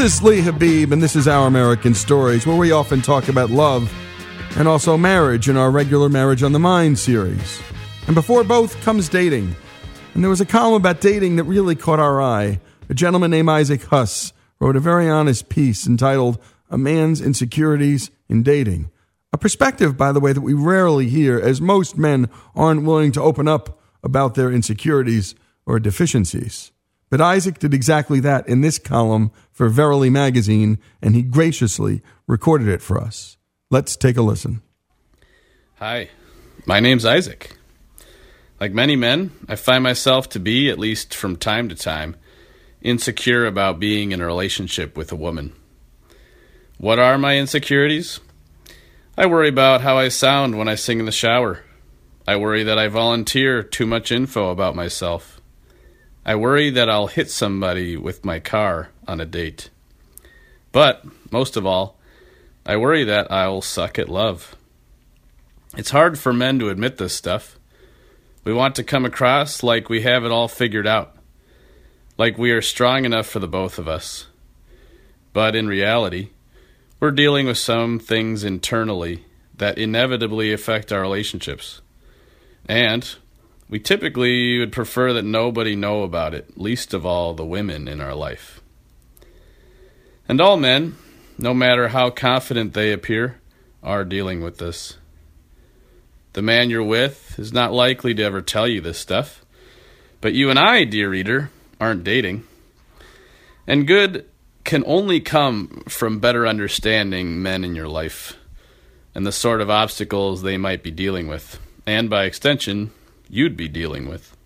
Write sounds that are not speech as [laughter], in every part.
This is Lee Habib, and this is Our American Stories, where we often talk about love and also marriage in our regular Marriage on the Mind series. And before both comes dating. And there was a column about dating that really caught our eye. A gentleman named Isaac Huss wrote a very honest piece entitled A Man's Insecurities in Dating. A perspective, by the way, that we rarely hear, as most men aren't willing to open up about their insecurities or deficiencies. But Isaac did exactly that in this column for Verily magazine, and he graciously recorded it for us. Let's take a listen. Hi, my name's Isaac. Like many men, I find myself to be, at least from time to time, insecure about being in a relationship with a woman. What are my insecurities? I worry about how I sound when I sing in the shower. I worry that I volunteer too much info about myself. I worry that I'll hit somebody with my car on a date. But, most of all, I worry that I'll suck at love. It's hard for men to admit this stuff. We want to come across like we have it all figured out, like we are strong enough for the both of us. But in reality, we're dealing with some things internally that inevitably affect our relationships. And we typically would prefer that nobody know about it, least of all the women in our life. And all men, no matter how confident they appear, are dealing with this. The man you're with is not likely to ever tell you this stuff. But you and I, dear reader, aren't dating. And good can only come from better understanding men in your life and the sort of obstacles they might be dealing with, and by extension, you'd be dealing with.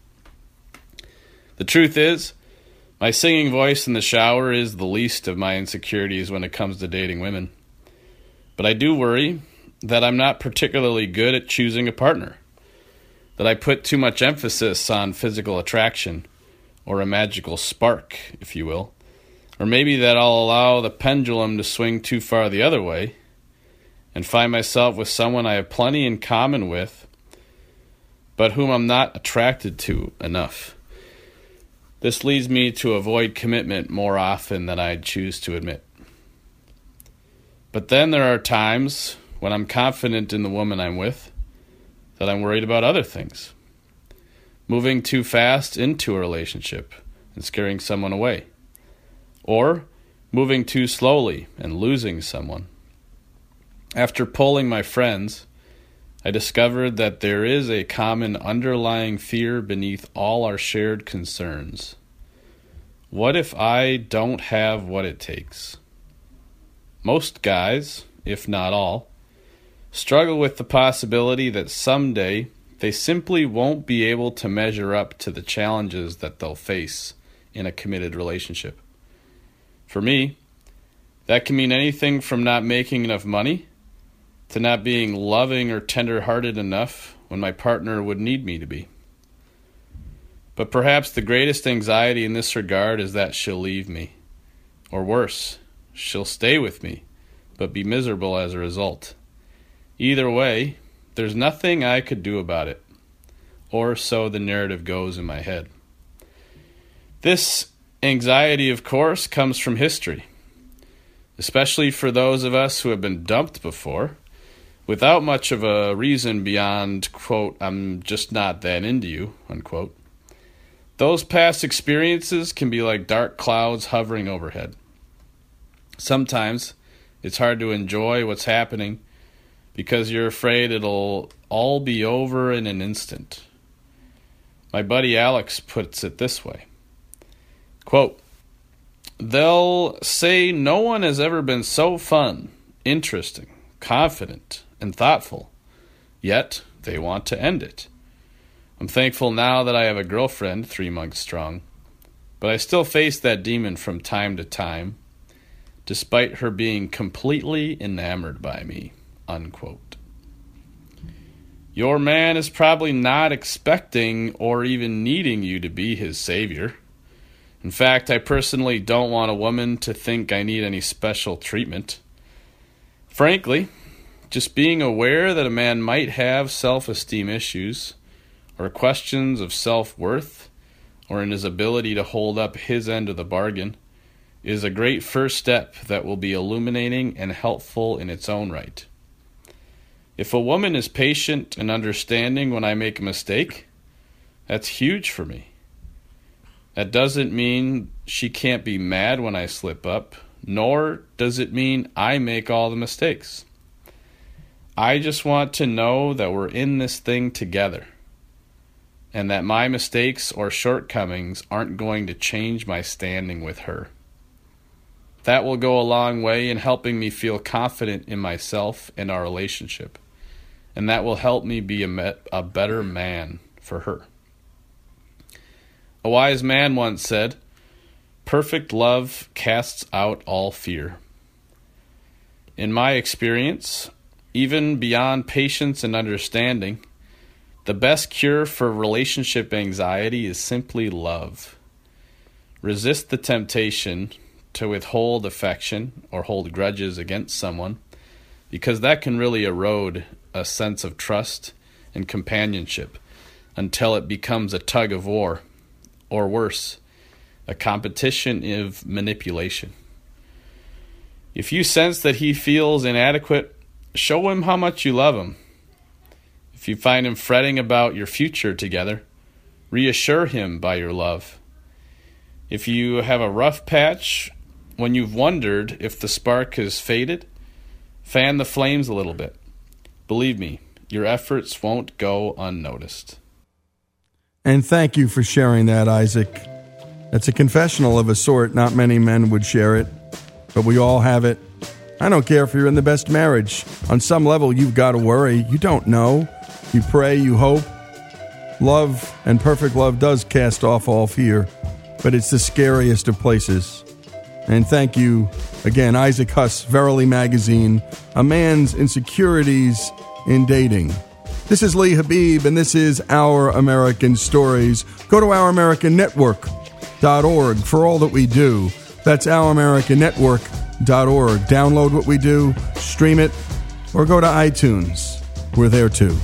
The truth is, my singing voice in the shower is the least of my insecurities when it comes to dating women. But I do worry that I'm not particularly good at choosing a partner, that I put too much emphasis on physical attraction, or a magical spark, if you will, or maybe that I'll allow the pendulum to swing too far the other way and find myself with someone I have plenty in common with, but whom I'm not attracted to enough. This leads me to avoid commitment more often than I'd choose to admit. But then there are times when I'm confident in the woman I'm with that I'm worried about other things. Moving too fast into a relationship and scaring someone away. Or moving too slowly and losing someone. After polling my friends, I discovered that there is a common underlying fear beneath all our shared concerns. What if I don't have what it takes? Most guys, if not all, struggle with the possibility that someday they simply won't be able to measure up to the challenges that they'll face in a committed relationship. For me, that can mean anything from not making enough money to not being loving or tender hearted enough when my partner would need me to be. But perhaps the greatest anxiety in this regard is that she'll leave me. Or worse, she'll stay with me, but be miserable as a result. Either way, there's nothing I could do about it. Or so the narrative goes in my head. This anxiety, of course, comes from history, especially for those of us who have been dumped before without much of a reason beyond, quote, I'm just not that into you, unquote. Those past experiences can be like dark clouds hovering overhead. Sometimes it's hard to enjoy what's happening because you're afraid it'll all be over in an instant. My buddy Alex puts it this way quote, They'll say no one has ever been so fun, interesting, confident, and thoughtful. Yet they want to end it. I'm thankful now that I have a girlfriend three months strong, but I still face that demon from time to time, despite her being completely enamored by me. Unquote. Your man is probably not expecting or even needing you to be his savior. In fact, I personally don't want a woman to think I need any special treatment. Frankly, just being aware that a man might have self esteem issues or questions of self worth or in his ability to hold up his end of the bargain is a great first step that will be illuminating and helpful in its own right. If a woman is patient and understanding when I make a mistake, that's huge for me. That doesn't mean she can't be mad when I slip up, nor does it mean I make all the mistakes. I just want to know that we're in this thing together and that my mistakes or shortcomings aren't going to change my standing with her. That will go a long way in helping me feel confident in myself and our relationship, and that will help me be a, me- a better man for her. A wise man once said, Perfect love casts out all fear. In my experience, even beyond patience and understanding, the best cure for relationship anxiety is simply love. Resist the temptation to withhold affection or hold grudges against someone because that can really erode a sense of trust and companionship until it becomes a tug of war, or worse, a competition of manipulation. If you sense that he feels inadequate, show him how much you love him if you find him fretting about your future together, reassure him by your love. If you have a rough patch when you've wondered if the spark has faded, fan the flames a little bit. Believe me, your efforts won't go unnoticed. And thank you for sharing that, Isaac. It's a confessional of a sort. Not many men would share it, but we all have it. I don't care if you're in the best marriage. On some level, you've got to worry. You don't know. You pray, you hope. Love and perfect love does cast off all fear, but it's the scariest of places. And thank you again, Isaac Huss, Verily Magazine, A Man's Insecurities in Dating. This is Lee Habib, and this is Our American Stories. Go to ouramericannetwork.org for all that we do. That's ouramericannetwork.org. Download what we do, stream it, or go to iTunes. We're there too.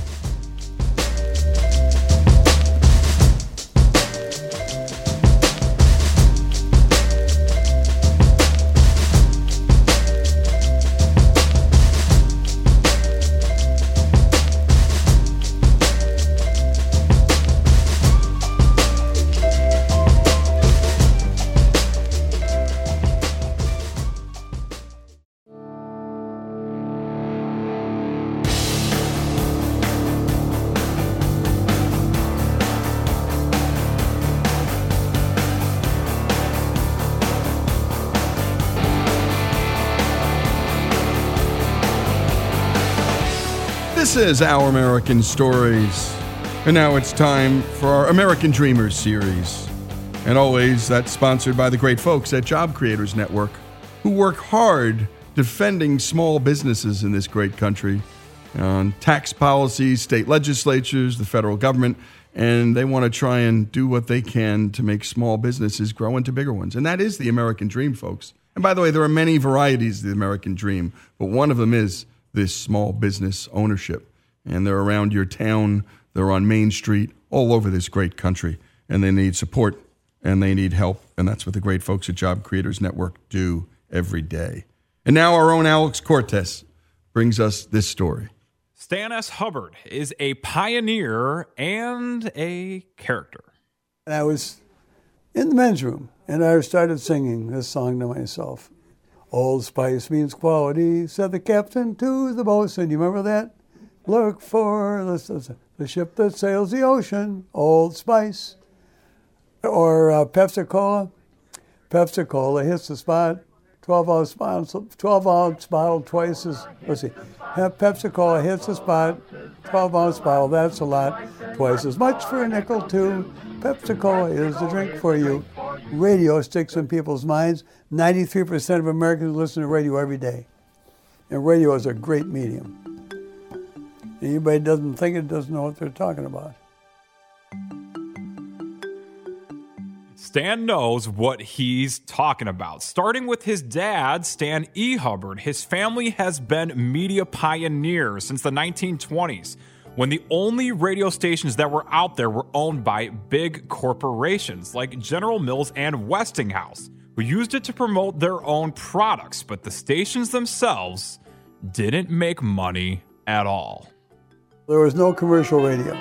Is Our American Stories. And now it's time for our American Dreamers series. And always, that's sponsored by the great folks at Job Creators Network, who work hard defending small businesses in this great country on tax policies, state legislatures, the federal government, and they want to try and do what they can to make small businesses grow into bigger ones. And that is the American dream, folks. And by the way, there are many varieties of the American dream, but one of them is this small business ownership. And they're around your town, they're on Main Street, all over this great country. And they need support and they need help. And that's what the great folks at Job Creators Network do every day. And now our own Alex Cortez brings us this story. Stan S. Hubbard is a pioneer and a character. And I was in the men's room and I started singing this song to myself. Old Spice means quality, said the captain to the boatswain. You remember that? Look for the, the ship that sails the ocean, Old Spice. Or uh, Pepsi Cola. Pepsi Cola hits the spot, 12 ounce bottle, 12 ounce bottle twice as, let's see, Pepsi Cola hits the spot, 12 ounce bottle, that's a lot, twice as much for a nickel too. Pepsi Cola is the drink for you. Radio sticks in people's minds. 93% of Americans listen to radio every day. And radio is a great medium. Anybody doesn't think it doesn't know what they're talking about. Stan knows what he's talking about. Starting with his dad, Stan E. Hubbard, his family has been media pioneers since the 1920s when the only radio stations that were out there were owned by big corporations like General Mills and Westinghouse who used it to promote their own products, but the stations themselves didn't make money at all. There was no commercial radio.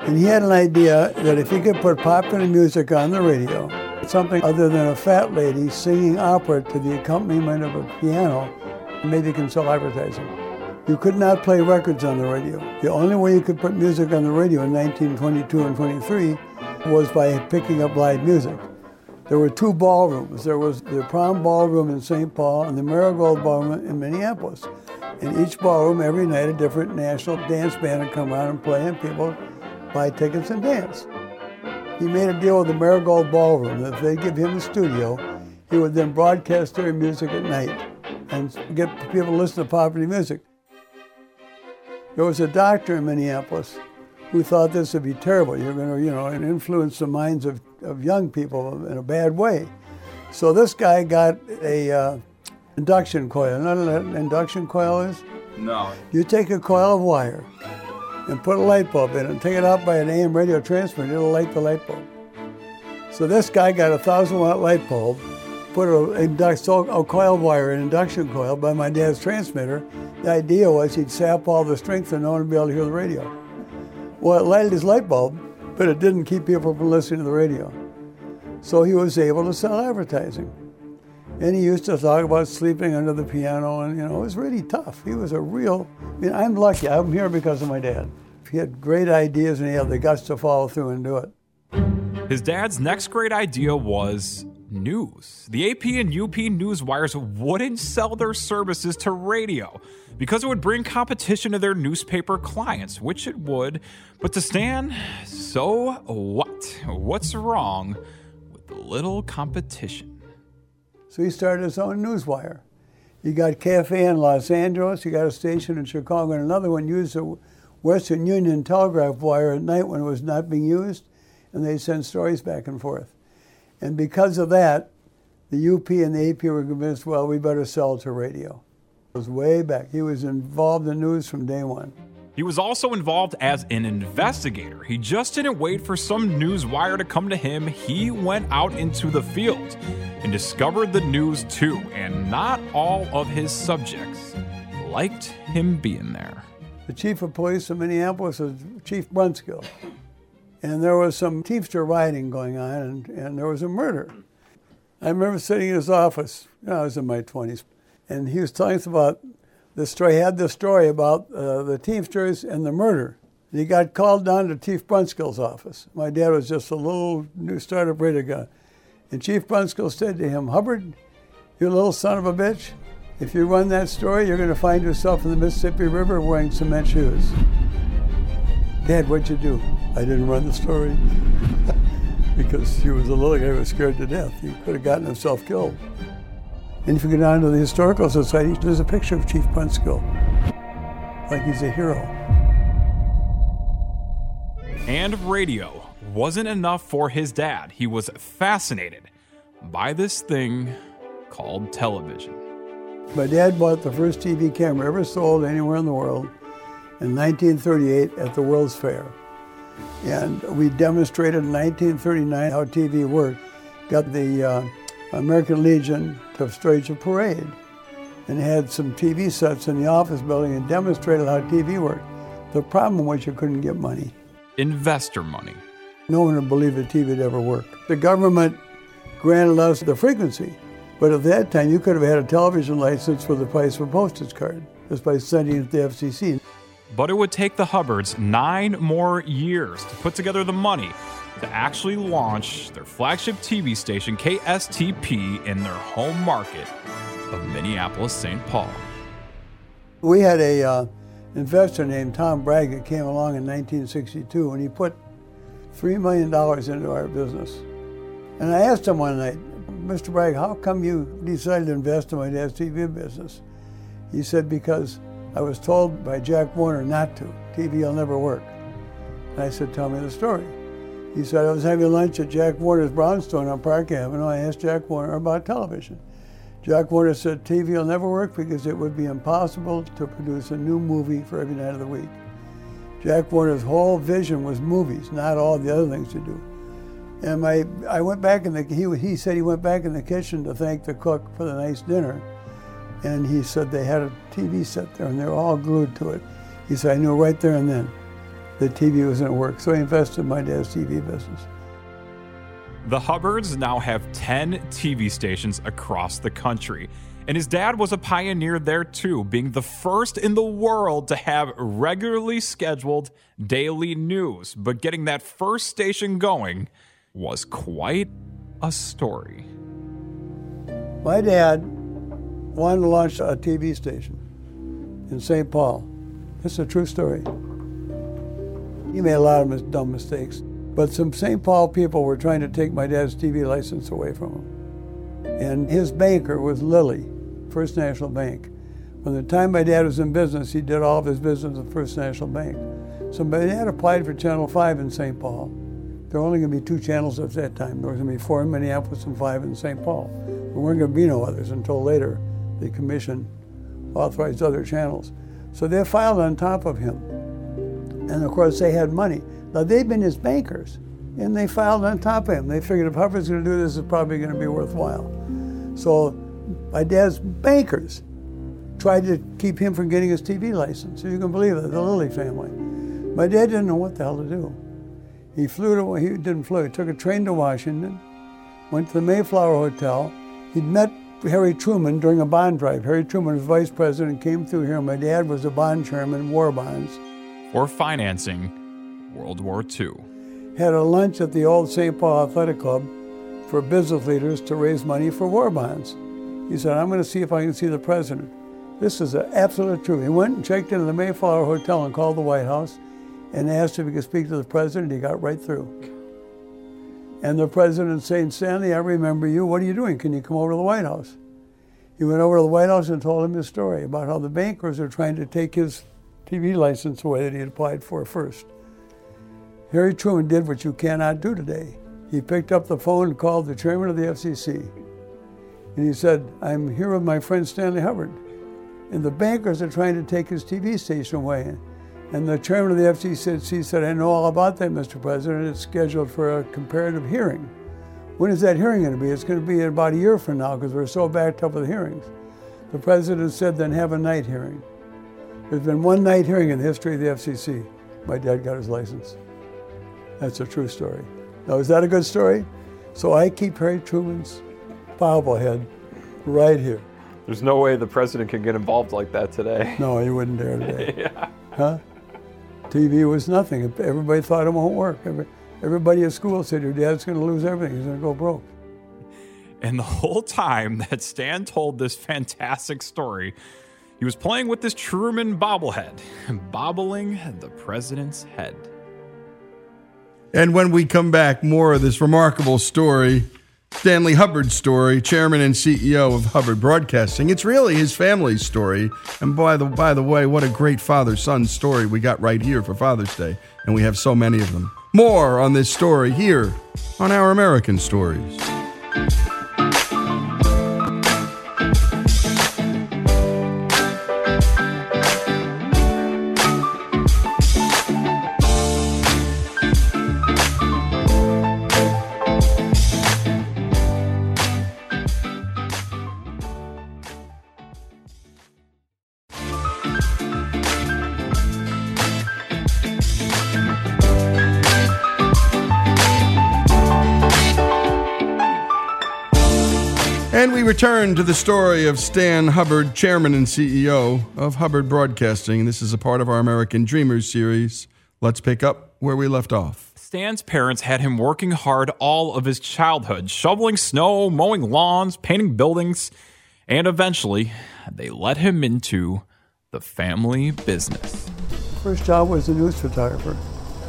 And he had an idea that if he could put popular music on the radio, something other than a fat lady singing opera to the accompaniment of a piano, maybe he can sell advertising. You could not play records on the radio. The only way you could put music on the radio in 1922 and 23 was by picking up live music. There were two ballrooms. There was the Prom Ballroom in St. Paul and the Marigold Ballroom in Minneapolis. In each ballroom, every night, a different national dance band would come out and play, and people buy tickets and dance. He made a deal with the Marigold Ballroom that if they'd give him the studio, he would then broadcast their music at night and get people to listen to popular music. There was a doctor in Minneapolis who thought this would be terrible. You're going to, you know, influence the minds of, of young people in a bad way. So this guy got a uh, induction coil. You know what an induction coil is? No. You take a coil of wire and put a light bulb in it and take it out by an AM radio transmitter, it'll light the light bulb. So this guy got a thousand watt light bulb, put a, so a coil wire, an induction coil, by my dad's transmitter. The idea was he'd sap all the strength and no one would be able to hear the radio. Well, it lighted his light bulb, but it didn't keep people from listening to the radio. So he was able to sell advertising. And he used to talk about sleeping under the piano, and you know, it was really tough. He was a real, I mean, I'm lucky. I'm here because of my dad. He had great ideas and he had the guts to follow through and do it. His dad's next great idea was news. The AP and UP news wires wouldn't sell their services to radio because it would bring competition to their newspaper clients, which it would. But to Stan, so what? What's wrong with little competition? So he started his own newswire. He got Cafe in Los Angeles, he got a station in Chicago, and another one used the Western Union telegraph wire at night when it was not being used, and they sent stories back and forth. And because of that, the UP and the AP were convinced, well, we better sell to radio. Was way back. He was involved in news from day one. He was also involved as an investigator. He just didn't wait for some news wire to come to him. He went out into the field and discovered the news too, and not all of his subjects liked him being there. The chief of police of Minneapolis was Chief Brunskill. And there was some Teamster rioting going on, and, and there was a murder. I remember sitting in his office, you know, I was in my 20s, and he was telling us about the story. He had this story about uh, the Teamsters and the murder. He got called down to Chief Brunskill's office. My dad was just a little new startup radio guy. And Chief Brunskill said to him, Hubbard, you little son of a bitch, if you run that story, you're going to find yourself in the Mississippi River wearing cement shoes. Dad, what'd you do? I didn't run the story. [laughs] because he was a little guy who was scared to death. He could have gotten himself killed. And if you go down to the Historical Society, there's a picture of Chief Brunskill. Like he's a hero. And radio wasn't enough for his dad. He was fascinated by this thing called television. My dad bought the first TV camera ever sold anywhere in the world in 1938 at the World's Fair. And we demonstrated in 1939 how TV worked. Got the uh, American Legion to stage a parade and had some TV sets in the office building and demonstrated how TV worked. The problem was you couldn't get money. Investor money. No one would believe that TV would ever work. The government granted us the frequency, but at that time you could have had a television license for the price of a postage card just by sending it to the FCC. But it would take the Hubbards nine more years to put together the money to actually launch their flagship TV station, KSTP, in their home market of Minneapolis, St. Paul. We had a uh, investor named Tom Bragg that came along in 1962, and he put $3 million into our business. And I asked him one night, Mr. Bragg, how come you decided to invest in my dad's TV business? He said, because I was told by Jack Warner not to. TV will never work. And I said, tell me the story. He said, I was having lunch at Jack Warner's Brownstone on Park Avenue. I asked Jack Warner about television. Jack Warner said, TV will never work because it would be impossible to produce a new movie for every night of the week. Jack Warner's whole vision was movies, not all the other things to do. And my, I went back in the, he, he said he went back in the kitchen to thank the cook for the nice dinner. And he said they had a TV set there and they were all glued to it. He said, I knew right there and then the TV was going to work. So I invested in my dad's TV business. The Hubbards now have 10 TV stations across the country. And his dad was a pioneer there too, being the first in the world to have regularly scheduled daily news. But getting that first station going was quite a story. My dad wanted to launch a TV station in St. Paul. This is a true story. He made a lot of dumb mistakes, but some St. Paul people were trying to take my dad's TV license away from him. And his banker was Lilly, First National Bank. From the time my dad was in business, he did all of his business at First National Bank. So my dad applied for Channel 5 in St. Paul. There were only going to be two channels at that time. There was going to be four in Minneapolis and five in St. Paul. There weren't going to be no others until later the commission authorized other channels. So they filed on top of him. And of course, they had money. Now, they'd been his bankers, and they filed on top of him. They figured if Hubbard's going to do this, it's probably going to be worthwhile. So my dad's bankers tried to keep him from getting his TV license. So you can believe it, the Lilly family. My dad didn't know what the hell to do. He flew to, he didn't fly, he took a train to Washington, went to the Mayflower Hotel. He'd met Harry Truman during a bond drive. Harry Truman was vice president, came through here. My dad was a bond chairman, war bonds. For financing World War II. Had a lunch at the old St. Paul Athletic Club for business leaders to raise money for war bonds. He said, I'm going to see if I can see the president. This is the absolute truth. He went and checked into the Mayflower Hotel and called the White House and asked if he could speak to the president. He got right through. And the president saying, Stanley, I remember you. What are you doing? Can you come over to the White House? He went over to the White House and told him his story about how the bankers are trying to take his TV license away that he had applied for first. Harry Truman did what you cannot do today. He picked up the phone and called the chairman of the FCC. And he said, I'm here with my friend Stanley Hubbard. And the bankers are trying to take his TV station away. And the chairman of the FCC said, I know all about that, Mr. President. It's scheduled for a comparative hearing. When is that hearing going to be? It's going to be about a year from now because we're so backed up with hearings. The president said, then have a night hearing. There's been one night hearing in the history of the FCC. My dad got his license. That's a true story. Now, is that a good story? So I keep Harry Truman's bobblehead right here. There's no way the president can get involved like that today. [laughs] No, he wouldn't dare today. [laughs] yeah. Huh? TV was nothing. Everybody thought it won't work. Everybody at school said, Your dad's going to lose everything. He's going to go broke. And the whole time that Stan told this fantastic story, he was playing with this Truman bobblehead, [laughs] bobbling the president's head. And when we come back, more of this remarkable story Stanley Hubbard's story, chairman and CEO of Hubbard Broadcasting. It's really his family's story. And by the by the way, what a great father-son story we got right here for Father's Day, and we have so many of them. More on this story here on Our American Stories. Return to the story of Stan Hubbard, chairman and CEO of Hubbard Broadcasting. This is a part of our American Dreamers series. Let's pick up where we left off. Stan's parents had him working hard all of his childhood, shoveling snow, mowing lawns, painting buildings, and eventually they let him into the family business. First job was a news photographer.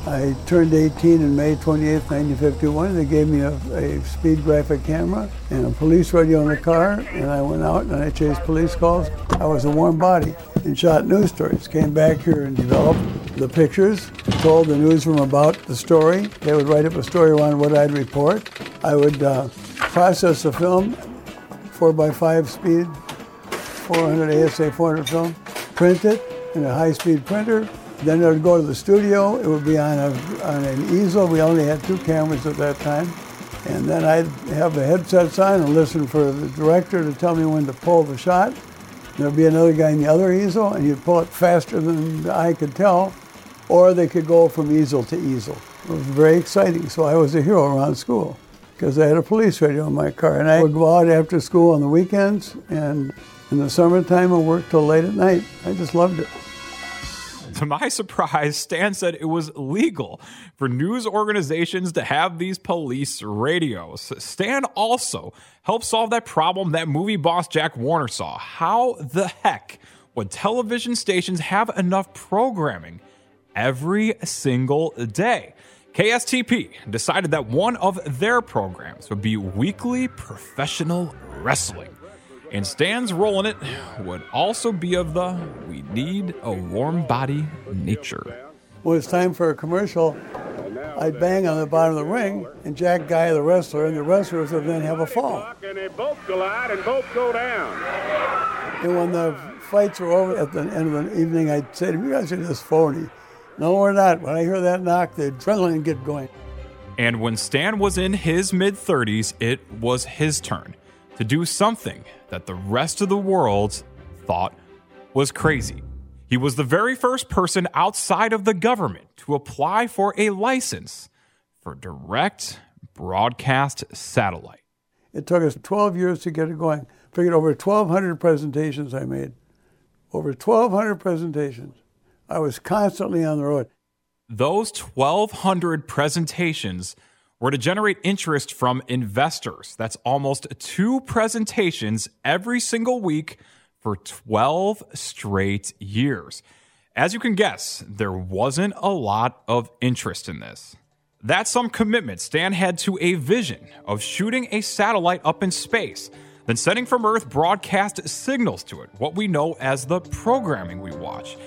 I turned 18 on May 28, 1951. They gave me a, a, speed graphic camera and a police radio in the car, and I went out and I chased police calls. I was a warm body and shot news stories. Came back here and developed the pictures, told the newsroom about the story. They would write up a story around what I'd report. I would uh, process the film, 4x5 speed, 400 ASA 400 film, print it in a high-speed printer, Then I would go to the studio. It would be on, a, on an easel. We only had two cameras at that time. And then I'd have the headsets on and listen for the director to tell me when to pull the shot. There'd be another guy in the other easel, and you'd pull it faster than I could tell, or they could go from easel to easel. It was very exciting. So I was a hero around school because I had a police radio in my car, and I would go out after school on the weekends, and in the summertime, I worked till late at night. I just loved it. To my [laughs] surprise, Stan said it was legal for news organizations to have these police radios. Stan also helped solve that problem that movie boss Jack Warner saw. How the heck would television stations have enough programming every single day? KSTP decided that one of their programs would be weekly professional wrestling. And Stan's role in it would also be of the we need a warm body nature. When it's time for a commercial, I'd bang on the bottom of the ring, and Jack Guy, the wrestler, and the wrestlers would then have a fall. And they both collide and both go down. And when the fights were over at the end of the evening, I'd say to You guys are just phony. No, we're not. When I hear that knock, the adrenaline get going. And when Stan was in his mid 30s, it was his turn to do something that the rest of the world thought was crazy. He was the very first person outside of the government to apply for a license for direct broadcast satellite. It took us 12 years to get it going. Figured over 1,200 presentations I made. Over 1,200 presentations. I was constantly on the road. Those 1,200 presentations were to generate interest from investors. That's almost two presentations every single week for 12 straight years. As you can guess, there wasn't a lot of interest in this. That's some commitment Stan had to a vision of shooting a satellite up in space, then sending from Earth broadcast signals to it, what we know as the programming we watch.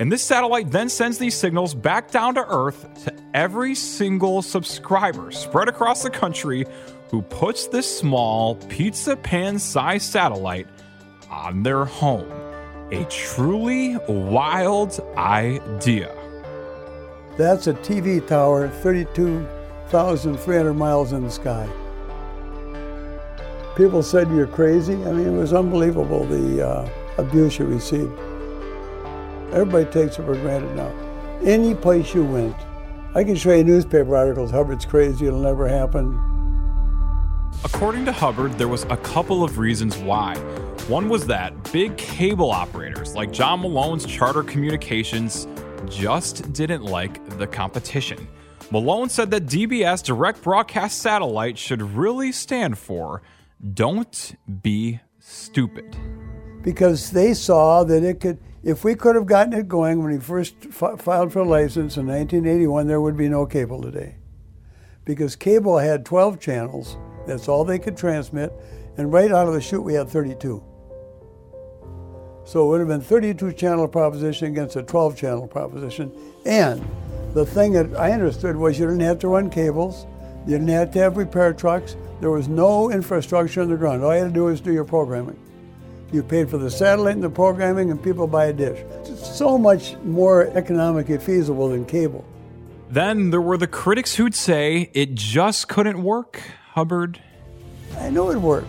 And this satellite then sends these signals back down to Earth to every single subscriber spread across the country who puts this small pizza pan sized satellite on their home. A truly wild idea. That's a TV tower 32,300 miles in the sky. People said you're crazy. I mean, it was unbelievable the uh, abuse you received. Everybody takes it for granted now. Any place you went, I can show you newspaper articles. Hubbard's crazy, it'll never happen. According to Hubbard, there was a couple of reasons why. One was that big cable operators like John Malone's Charter Communications just didn't like the competition. Malone said that DBS Direct Broadcast Satellite should really stand for Don't Be Stupid. Because they saw that it could if we could have gotten it going when he first f- filed for a license in 1981, there would be no cable today. Because cable had 12 channels, that's all they could transmit, and right out of the chute we had 32. So it would have been 32 channel proposition against a 12 channel proposition. And the thing that I understood was you didn't have to run cables, you didn't have to have repair trucks, there was no infrastructure on the ground. All you had to do was do your programming. You paid for the satellite and the programming, and people buy a dish. It's so much more economically feasible than cable. Then there were the critics who'd say it just couldn't work, Hubbard. I knew it'd work.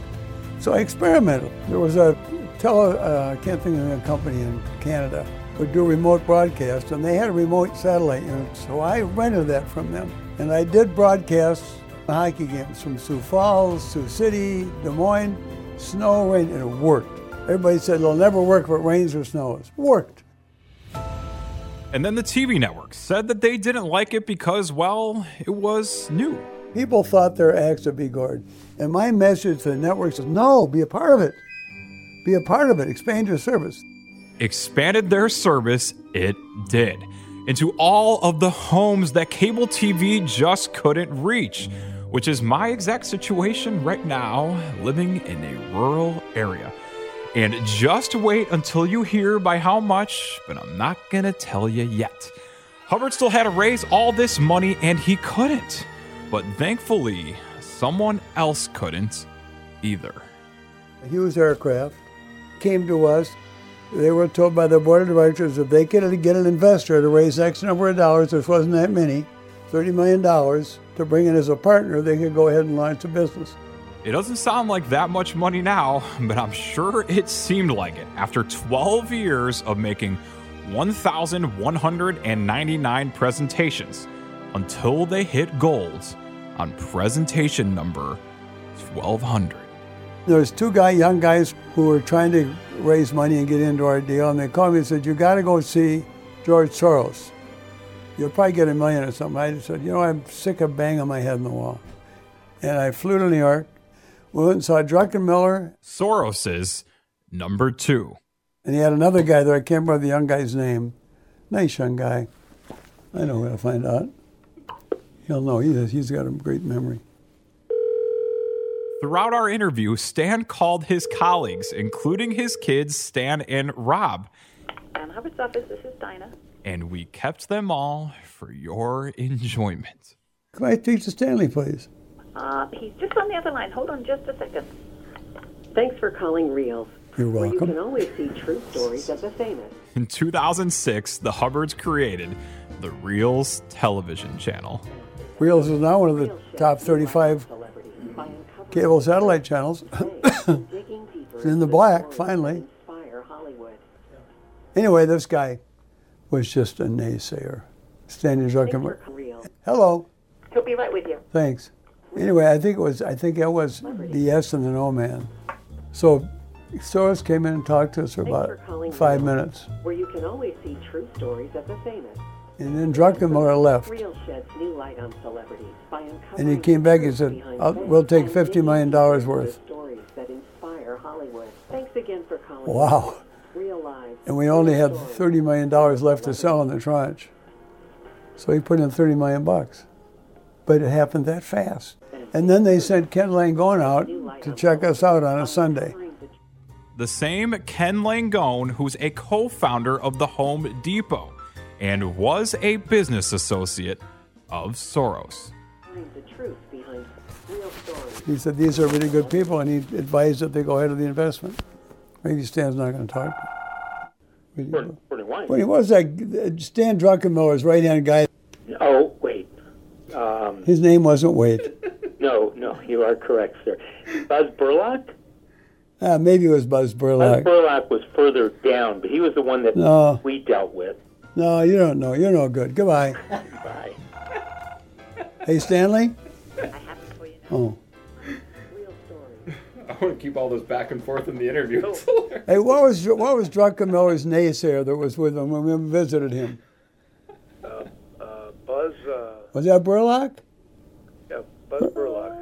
So I experimented. There was a tele, uh, I can't think of the company in Canada, would do remote broadcast, and they had a remote satellite unit. So I rented that from them. And I did broadcasts hockey games from Sioux Falls, Sioux City, Des Moines, snow, rain, and it worked. Everybody said it'll never work if it rains or snows. Worked. And then the TV network said that they didn't like it because, well, it was new. People thought their acts would be gored. And my message to the networks is no, be a part of it. Be a part of it. Expand your service. Expanded their service, it did. Into all of the homes that cable TV just couldn't reach, which is my exact situation right now, living in a rural area. And just wait until you hear by how much, but I'm not gonna tell you yet. Hubbard still had to raise all this money and he couldn't. But thankfully, someone else couldn't either. Hughes Aircraft came to us They were told by the board of directors if they could get an investor to raise X number of dollars, which wasn't that many, $30 million, to bring in as a partner, they could go ahead and launch a business. It doesn't sound like that much money now, but I'm sure it seemed like it after 12 years of making 1,199 presentations until they hit gold on presentation number 1200. There was two guy, young guys who were trying to raise money and get into our deal, and they called me and said, "You got to go see George Soros. You'll probably get a million or something." I said, "You know, I'm sick of banging my head on the wall," and I flew to New York. We went and saw Druckenmiller, Soros's number two. and he had another guy there. I can't remember the young guy's name. Nice young guy. I know where to find out. He'll know. He's, he's got a great memory. Throughout our interview, Stan called his colleagues, including his kids, Stan and Rob, Ann Hubbard's office, this is Dinah. and we kept them all for your enjoyment. Can I speak to Stanley, please? Uh, he's just on the other line. Hold on just a second. Thanks for calling Reelz. You're Where you can always see true stories of the famous. In 2006, the Hubbards created the Reelz television channel. Reelz is now one of the top 35 Celebrities by uncovering cable satellite channels. [coughs] It's in the black, finally. Hollywood. Anyway, this guy was just a naysayer. Standing Thanks for Zuckerberg. Hello, He'll be right with you. thanks. Anyway, I think it was I think I was the yes and the no man. So Soros came in and talked to us for Thanks about for five minutes. Where you can always see true stories of the famous. And then Druckenmiller left. Reelz sheds new light on by And he came back and said, we'll take and $50 digging million into worth." the Stories that inspire Hollywood. Thanks again for calling. Wow. And we only had $30 million left to sell in the tranche. So he put in 30 million bucks. But it happened that fast. And then they sent Ken Langone out to check us out on a Sunday. The same Ken Langone, who's a co founder of the Home Depot and was a business associate of Soros. Find the truth behind real stories. He said, These are really good people, and he advised that they go ahead of the investment. Maybe Stan's not going to talk. Really? Pretty white. What was that? Stan Druckenmiller's right hand guy. Oh, wait. Um, His name wasn't Wade. No, no, you are correct, sir. Buzz Burlock? Uh, maybe it was Buzz Burlock. Buzz Burlock. Burlock was further down, but he was the one that No. we dealt with. No, you don't know. You're no good. Goodbye. Bye. Hey, Stanley? I have it for you now. Oh. Real stories. [laughs] I want to keep all this back and forth in the interview. [laughs] Hey, what was what was Druckenmiller's naysayer that was with him when we visited him? Uh, Buzz, uh, Was that Burlock?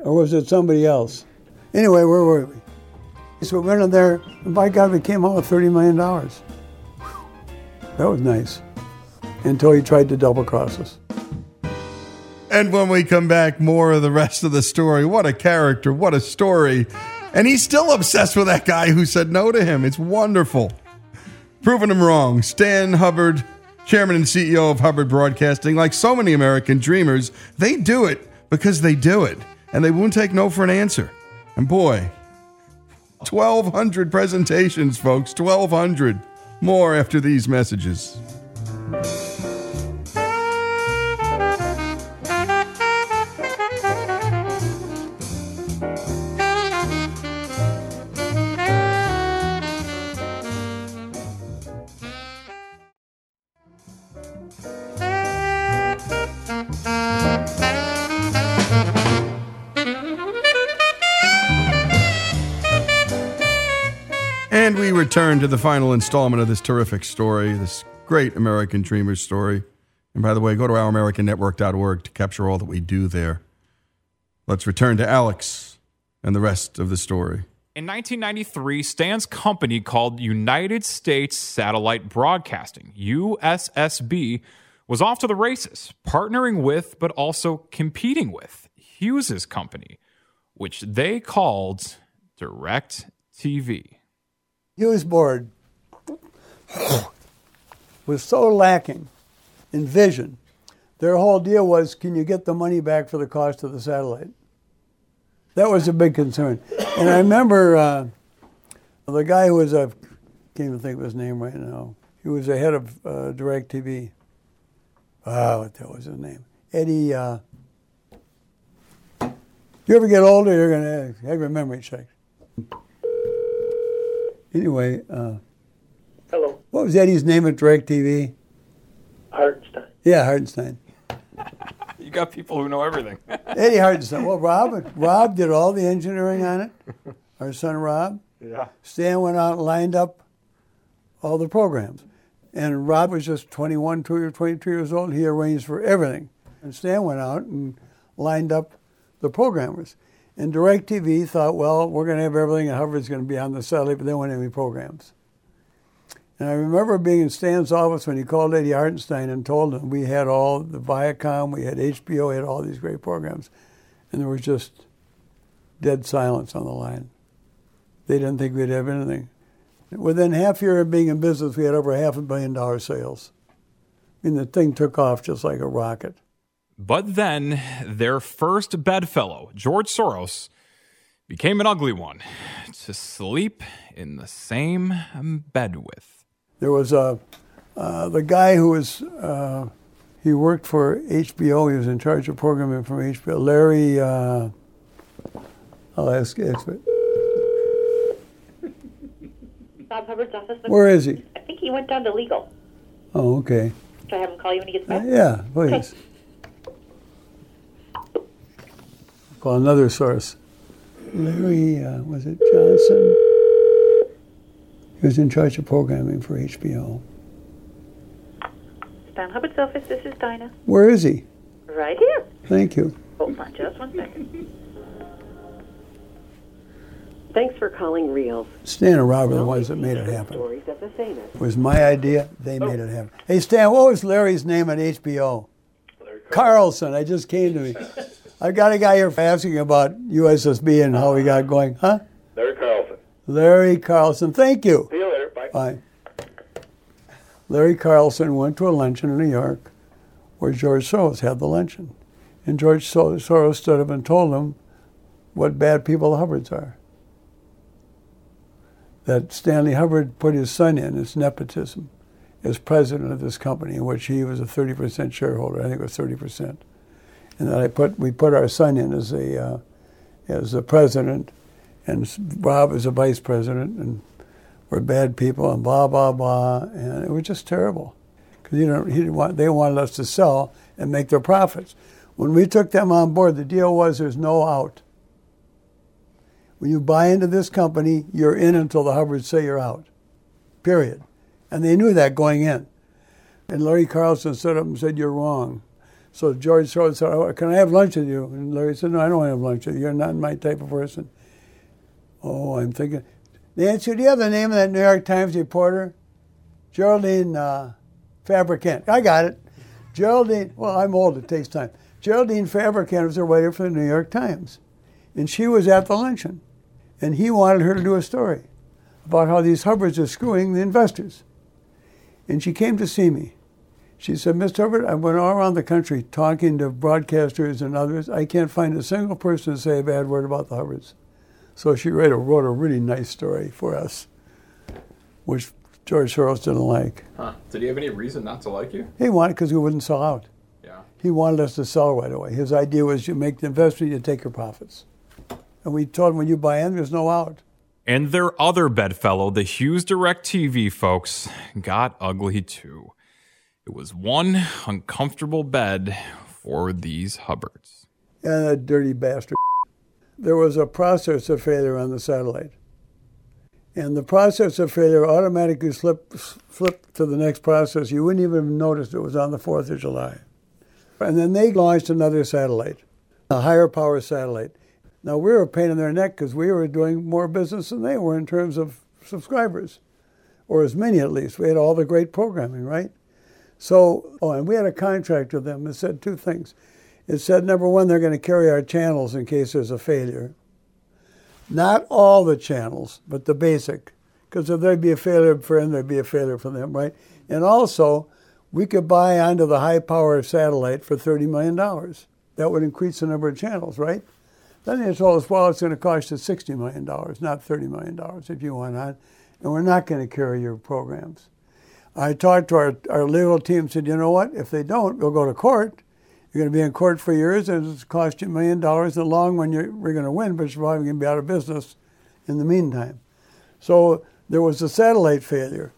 Or was it somebody else? Anyway, where were we? So we went in there, and by God, we came out with $30 million. That was nice. Until he tried to double cross us. And when we come back, more of the rest of the story. What a character. What a story. And he's still obsessed with that guy who said no to him. It's wonderful. Proving him wrong. Stan Hubbard, chairman and CEO of Hubbard Broadcasting, like so many American dreamers, they do it because they do it. And they won't take no for an answer. And boy, 1,200 presentations, folks. 1,200. More after these messages. Return to the final installment of this terrific story, this great American Dreamers story. And by the way, go to ouramericannetwork.org to capture all that we do there. Let's return to Alex and the rest of the story. In 1993, Stan's company called United States Satellite Broadcasting, USSB, was off to the races, partnering with but also competing with Hughes's company, which they called Direct TV. Hughes board was so lacking in vision. Their whole deal was, can you get the money back for the cost of the satellite? That was a big concern. And I remember uh, the guy who was a can't even think of his name right now. He was the head of uh, DirecTV. Ah, what was his name? Eddie. Uh, you ever get older, you're going to have your memory checked. Anyway, uh, Hello, what was Eddie's name at DirecTV? Hartenstein. Yeah, Hartenstein. [laughs] You got people who know everything. [laughs] Eddie Hartenstein. Well, Rob, Rob did all the engineering on it. [laughs] Our son Rob. Yeah. Stan went out and lined up all the programs. And Rob was just 21, 2 or 22 years old. He arranged for everything. And Stan went out and lined up the programmers. And DirecTV thought, well, we're going to have everything, and Hubbard's going to be on the satellite, but they won't have any programs. And I remember being in Stan's office when he called Eddie Hartenstein and told him we had all the Viacom, we had HBO, we had all these great programs. And there was just dead silence on the line. They didn't think we'd have anything. Within half a year of being in business, we had over half a billion dollar sales. I mean, the thing took off just like a rocket. But then their first bedfellow, George Soros, became an ugly one to sleep in the same bed with. There was a uh, the guy who was uh, he worked for HBO. He was in charge of programming from HBO. Larry, uh, I'll ask expert. Bob Hubbard's office. Where is he? I think he went down to legal. Oh, okay. Should I have him call you when he gets Uh, back? yeah, please. Call another source. Larry, uh, was it Johnson? He was in charge of programming for HBO. Stan Hubbard's office. This is Dinah. Where is he? Right here. Thank you. Hold on just one second. Thanks for calling Reelz. Stan and Rob are the ones that made it happen. Stories of the famous. It was my idea. They made it happen. Hey, Stan, what was Larry's name at HBO? Carlson. I just came to me. [laughs] I got a guy here asking about USSB and how we got going. Huh? Larry Carlson. Larry Carlson. Thank you. See you later. Bye. Bye. Larry Carlson went to a luncheon in New York where George Soros had the luncheon. And George So- Soros stood up and told him what bad people the Hubbards are. That Stanley Hubbard put his son in it's nepotism as president of this company, in which he was a 30% shareholder. I think it was 30%. And that I put, we put our son in as a, uh, as the president, and Bob as a vice president, and we're bad people, and blah blah blah, and it was just terrible. Because you know, he didn't want, they wanted us to sell and make their profits. When we took them on board, the deal was there's no out. When you buy into this company, you're in until the Hubbards say you're out. Period. And they knew that going in. And Larry Carlson stood up and said, You're wrong. So George Soros said, "Oh, Can I have lunch with you? And Larry said, No, I don't have lunch with you. You're not my type of person. Oh, I'm thinking. Nancy, do you have the name of that New York Times reporter? Geraldine uh, Fabricant. I got it. Geraldine, well, I'm old, it takes time. Geraldine Fabricant was a writer for the New York Times. And she was at the luncheon. And he wanted her to do a story about how these Hubbards are screwing the investors. And she came to see me. She said, Mr. Hubbard, I went all around the country talking to broadcasters and others. I can't find a single person to say a bad word about the Hubbards. So she wrote a, wrote a really nice story for us, which George Soros didn't like. Huh. Did he have any reason not to like you? He wanted because we wouldn't sell out. Yeah. He wanted us to sell right away. His idea was you make the investment, you take your profits. And we told him when you buy in, there's no out. And their other bedfellow, the Hughes DirecTV folks, got ugly too. It was one uncomfortable bed for these Hubbards. And a dirty bastard. There was a processor failure on the satellite. And the processor failure automatically slipped, flipped to the next process. You wouldn't even have noticed it was on the 4th of July. And then they launched another satellite, a higher power satellite. Now we were a pain in their neck because we were doing more business than they were in terms of subscribers, or as many at least. We had all the great programming, right? So, oh, and we had a contract with them that said two things. It said, number one, they're going to carry our channels in case there's a failure. Not all the channels, but the basic. Because if there'd be a failure for them, there'd be a failure for them, right? And also, we could buy onto the high power satellite for $30 million. That would increase the number of channels, right? Then they told us, well, it's going to cost us $60 million, not $30 million if you want on. and we're not going to carry your programs. I talked to our, our legal team and said, you know what? If they don't, we'll go to court. You're going to be in court for years, and it's cost you a million dollars. In the long run, you're, we're going to win, but you're probably going to be out of business in the meantime. So there was a satellite failure.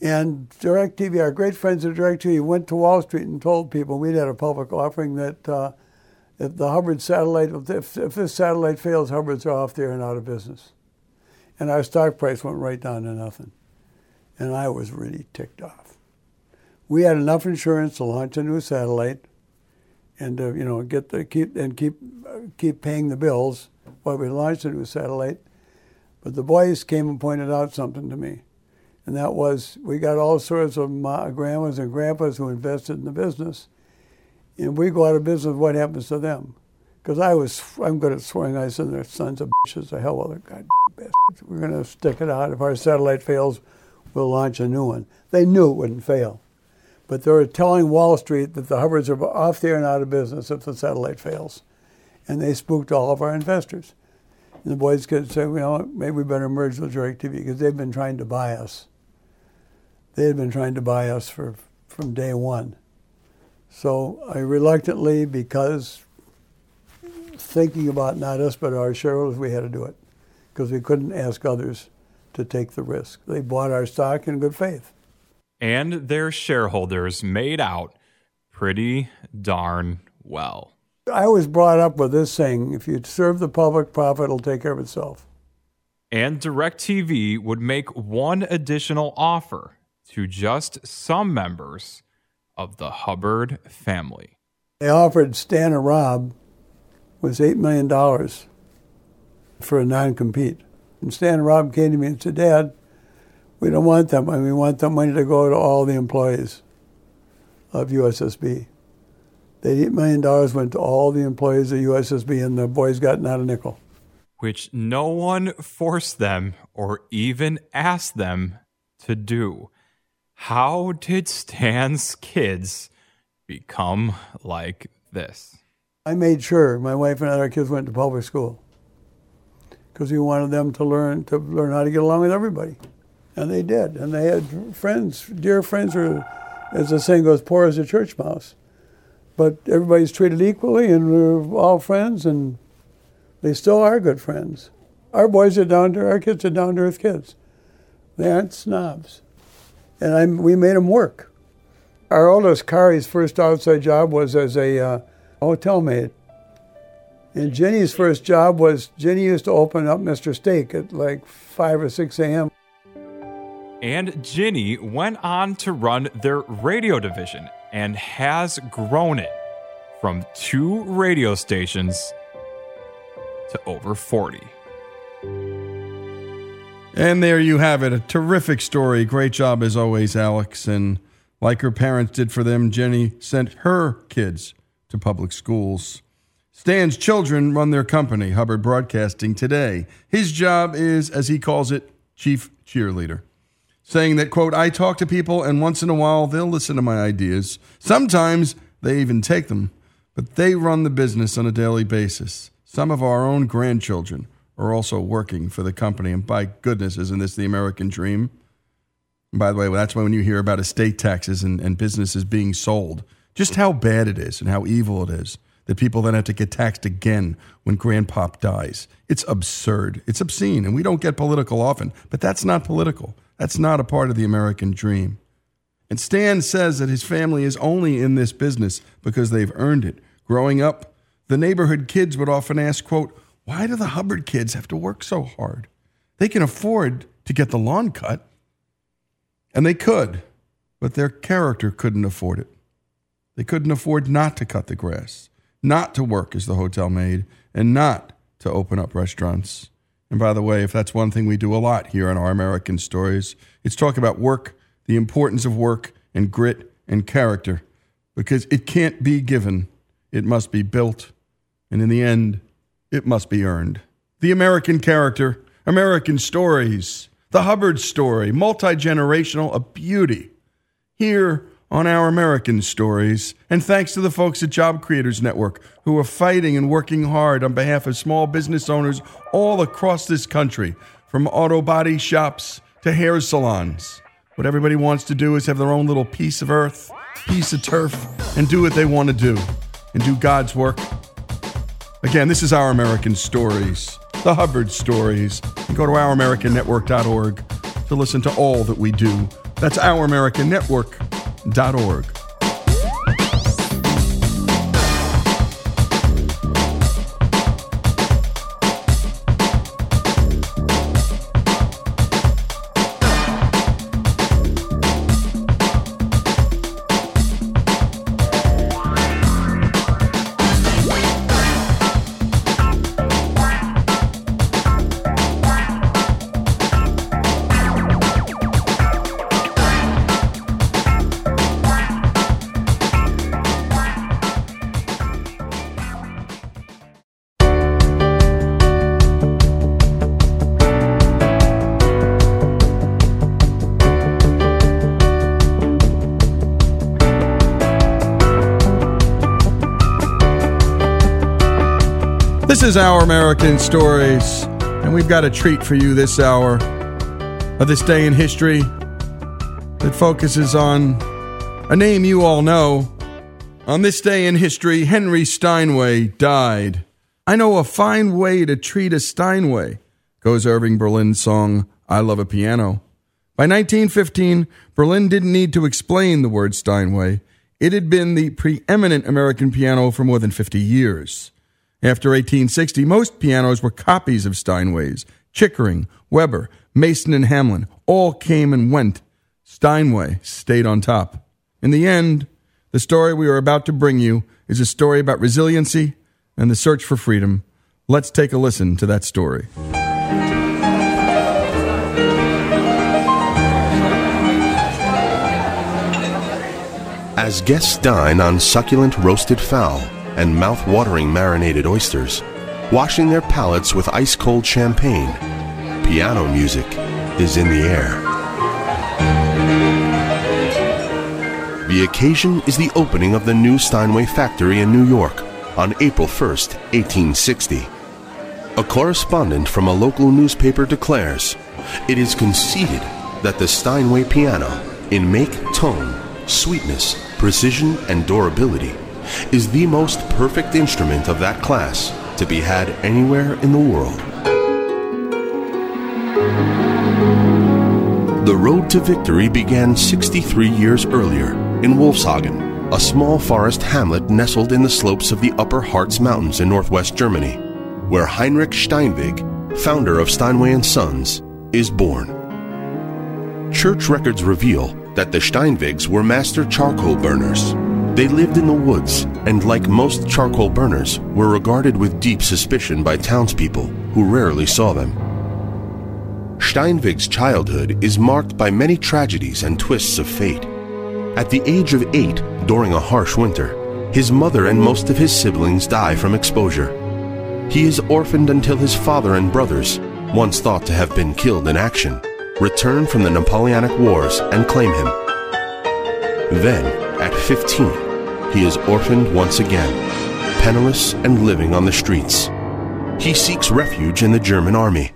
And DirecTV, our great friends at DirecTV, went to Wall Street and told people we'd had a public offering that uh, if the Hubbard satellite, if, if this satellite fails, Hubbards are off there and out of business. And our stock price went right down to nothing. And I was really ticked off. We had enough insurance to launch a new satellite and to, you know, get the keep and keep uh, keep paying the bills while we launched a new satellite. But the boys came and pointed out something to me, and that was we got all sorts of ma- grandmas and grandpas who invested in the business, and we go out of business. What happens to them? Because I was I'm good at swearing. I said they're sons of bitches. The hell with it, god bastards. We're going to stick it out. If our satellite fails, we'll launch a new one. They knew it wouldn't fail. But they were telling Wall Street that the Hubbards are off there and out of business if the satellite fails. And they spooked all of our investors. And the boys could say, well, maybe we better merge with DirecTV because they've been trying to buy us. They had been trying to buy us for, from day one. So I reluctantly, because thinking about not us but our shareholders, we had to do it because we couldn't ask others to take the risk. They bought our stock in good faith and their shareholders made out pretty darn well. I was brought up with this saying if you serve the public, profit will take care of itself. And DirecTV would make one additional offer to just some members of the Hubbard family. They offered Stan and Rob was $8 million for a non compete. And Stan and Rob came to me and said, Dad, we don't want that money. We want that money to go to all the employees of USSB. That $8 million went to all the employees of USSB, and the boys got not a nickel. Which no one forced them or even asked them to do. How did Stan's kids become like this? I made sure my wife and our kids went to public school because he wanted them to learn to learn how to get along with everybody. And they did. And they had friends, dear friends, were, as the saying goes, poor as a church mouse. But everybody's treated equally, and we're all friends, and they still are good friends. Our boys are down to, our kids are down to earth kids. They aren't snobs. And I, we made them work. Our oldest, Kari's first outside job was as a uh, hotel maid. And Jenny's first job was Jenny used to open up Mr. Steak at like 5 or 6 a.m and Ginny went on to run their radio division and has grown it from two radio stations to over 40. And there you have it. A terrific story. Great job as always, Alex. And like her parents did for them, Jenny sent her kids to public schools. Stan's children run their company, Hubbard Broadcasting, today. His job is, as he calls it, chief cheerleader saying that, quote, I talk to people and once in a while they'll listen to my ideas. Sometimes they even take them, but they run the business on a daily basis. Some of our own grandchildren are also working for the company. And by goodness, isn't this the American dream? And by the way, that's why when you hear about estate taxes and, and businesses being sold, just how bad it is and how evil it is that people then have to get taxed again when grandpop dies. It's absurd. It's obscene. And we don't get political often, but that's not political. That's not a part of the American dream. And Stan says that his family is only in this business because they've earned it. Growing up, the neighborhood kids would often ask, quote, why do the Hubbard kids have to work so hard? They can afford to get the lawn cut. And they could, but their character couldn't afford it. They couldn't afford not to cut the grass, not to work as the hotel maid, and not to open up restaurants. And by the way, if that's one thing we do a lot here in our American stories, it's talk about work, the importance of work, and grit and character, because it can't be given, it must be built, and in the end, it must be earned. The American character, American stories, the Hubbard story, multi generational, a beauty. Here on Our American Stories, and thanks to the folks at Job Creators Network who are fighting and working hard on behalf of small business owners all across this country, from auto body shops to hair salons. What everybody wants to do is have their own little piece of earth, piece of turf, and do what they want to do and do God's work. Again, this is Our American Stories, the Hubbard Stories. And go to ouramericannetwork.org to listen to all that we do. That's ouramericannetwork.org. This is Our American Stories, and we've got a treat for you this hour of this day in history that focuses on a name you all know. On this day in history, Henry Steinway died. I know a fine way to treat a Steinway, goes Irving Berlin's song, I Love a Piano. By 1915, Berlin didn't need to explain the word Steinway. It had been the preeminent American piano for more than 50 years. After 1860, most pianos were copies of Steinway's. Chickering, Weber, Mason, and Hamlin all came and went. Steinway stayed on top. In the end, the story we are about to bring you is a story about resiliency and the search for freedom. Let's take a listen to that story. As guests dine on succulent roasted fowl and mouth-watering marinated oysters, washing their palates with ice-cold champagne, piano music is in the air. The occasion is the opening of the new Steinway factory in New York on April 1st, 1860. A correspondent from a local newspaper declares it is conceded that the Steinway piano, in make, tone, sweetness, precision, and durability, is the most perfect instrument of that class to be had anywhere in the world. The road to victory began 63 years earlier in Wolfshagen, a small forest hamlet nestled in the slopes of the Upper Harz Mountains in northwest Germany, where Heinrich Steinweg, founder of Steinway and Sons, is born. Church records reveal that the Steinwegs were master charcoal burners. They lived in the woods and, like most charcoal burners, were regarded with deep suspicion by townspeople who rarely saw them. Steinweg's childhood is marked by many tragedies and twists of fate. At the age of eight, during a harsh winter, his mother and most of his siblings die from exposure. He is orphaned until his father and brothers, once thought to have been killed in action, return from the Napoleonic Wars and claim him. Then, at 15, he is orphaned once again, penniless and living on the streets. He seeks refuge in the German army.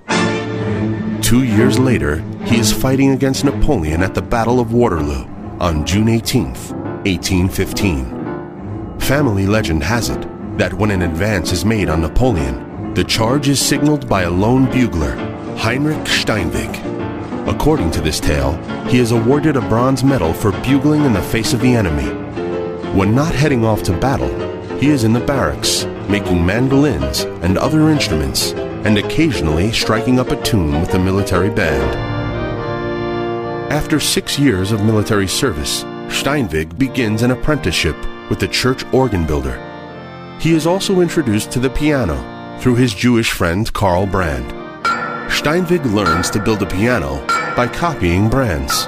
Two years later, he is fighting against Napoleon at the Battle of Waterloo on June 18, 1815. Family legend has it that when an advance is made on Napoleon, the charge is signaled by a lone bugler, Heinrich Steinweg. According to this tale, he is awarded a bronze medal for bugling in the face of the enemy. When not heading off to battle, he is in the barracks, making mandolins and other instruments, and occasionally striking up a tune with the military band. After six years of military service, Steinweg begins an apprenticeship with the church organ builder. He is also introduced to the piano through his Jewish friend Karl Brand. Steinweg learns to build a piano by copying Brand's.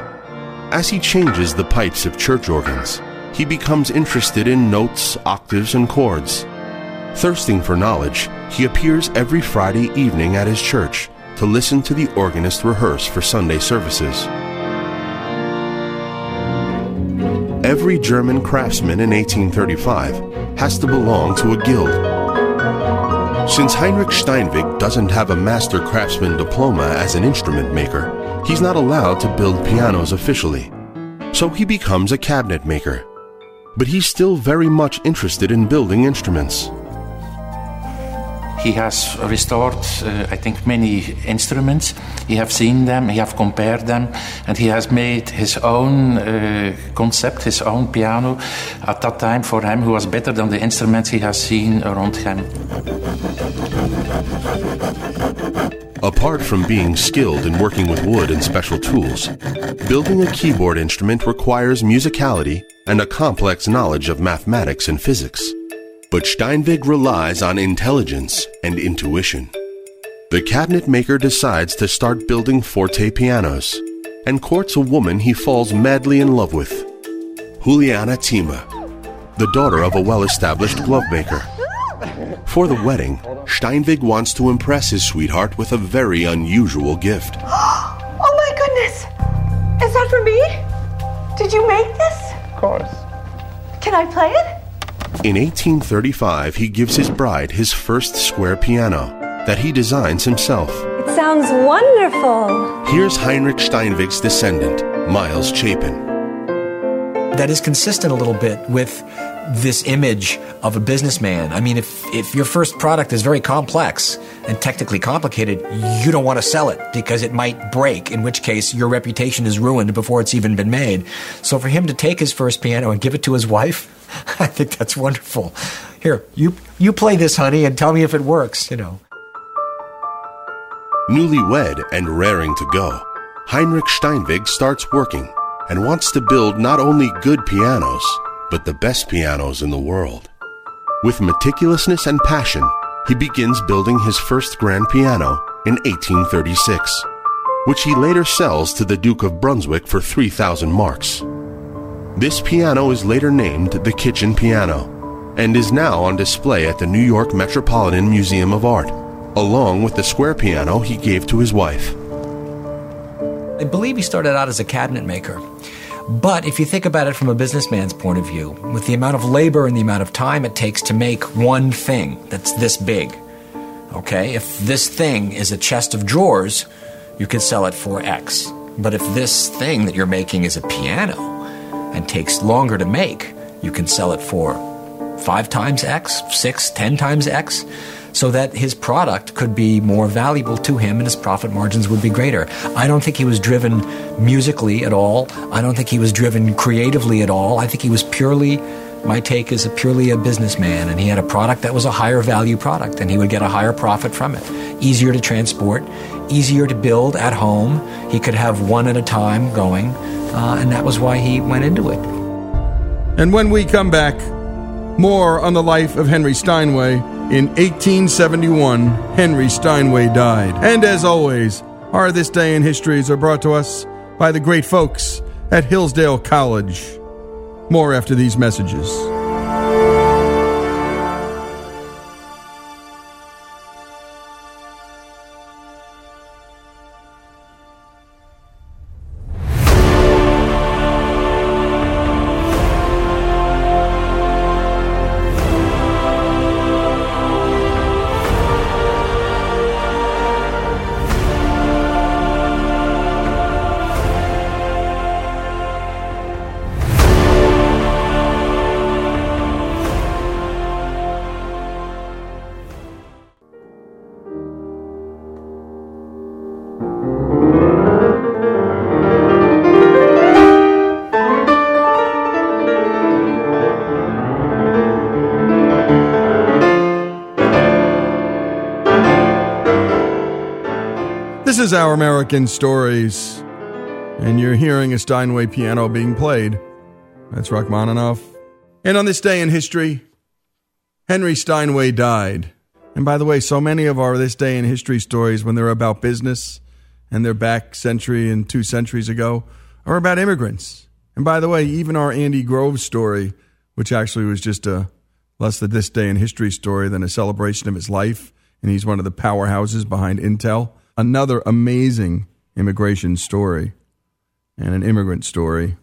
As he changes the pipes of church organs, he becomes interested in notes, octaves, and chords. Thirsting for knowledge, he appears every Friday evening at his church to listen to the organist rehearse for Sunday services. Every German craftsman in 1835 has to belong to a guild. Since Heinrich Steinweg doesn't have a master craftsman diploma as an instrument maker, he's not allowed to build pianos officially, so he becomes a cabinet maker. But he's still very much interested in building instruments. He has restored, uh, I think, many instruments. He have seen them, he have compared them, and he has made his own uh, concept, his own piano. At that time, for him, who was better than the instruments he has seen around him. Apart from being skilled in working with wood and special tools, building a keyboard instrument requires musicality and a complex knowledge of mathematics and physics. But Steinweg relies on intelligence and intuition. The cabinet maker decides to start building forte pianos and courts a woman he falls madly in love with, Juliana Tima, the daughter of a well established glove maker. For the wedding, Steinweg wants to impress his sweetheart with a very unusual gift. [gasps] Oh my goodness! Is that for me? Did you make this? Of course. Can I play it? In 1835, he gives his bride his first square piano that he designs himself. It sounds wonderful. Here's Heinrich Steinweg's descendant, Miles Chapin. That is consistent a little bit with this image of a businessman. I mean, if, if your first product is very complex and technically complicated, you don't want to sell it because it might break, in which case your reputation is ruined before it's even been made. So for him to take his first piano and give it to his wife, [laughs] I think that's wonderful. Here, you, you play this, honey, and tell me if it works, you know. Newlywed and raring to go, Heinrich Steinweg starts working and wants to build not only good pianos, but the best pianos in the world. With meticulousness and passion, he begins building his first grand piano in 1836, which he later sells to the Duke of Brunswick for 3,000 marks. This piano is later named the kitchen piano and is now on display at the New York Metropolitan Museum of Art, along with the square piano he gave to his wife. I believe he started out as a cabinet maker. But if you think about it from a businessman's point of view, with the amount of labor and the amount of time it takes to make one thing that's this big, okay, if this thing is a chest of drawers, you could sell it for X. But if this thing that you're making is a piano and takes longer to make, you can sell it for five times X, six, ten times X so that his product could be more valuable to him and his profit margins would be greater. I don't think he was driven musically at all. I don't think he was driven creatively at all. I think he was purely, my take is a purely a businessman and he had a product that was a higher value product and he would get a higher profit from it. Easier to transport, easier to build at home. He could have one at a time going, uh, and that was why he went into it. And when we come back, more on the life of Henry Steinway. In 1871, Henry Steinway died. And as always, our This Day in Histories are brought to us by the great folks at Hillsdale College. More after these messages. Is Our American Stories, and you're hearing a Steinway piano being played. That's Rachmaninoff. And on this day in history, Henry Steinway died. And by the way, so many of our This Day in History stories, when they're about business and they're back century and two centuries ago, are about immigrants. And by the way, even our Andy Grove story, which actually was just a less the This Day in History story than a celebration of his life, and he's one of the powerhouses behind Intel another amazing immigration story and an immigrant story.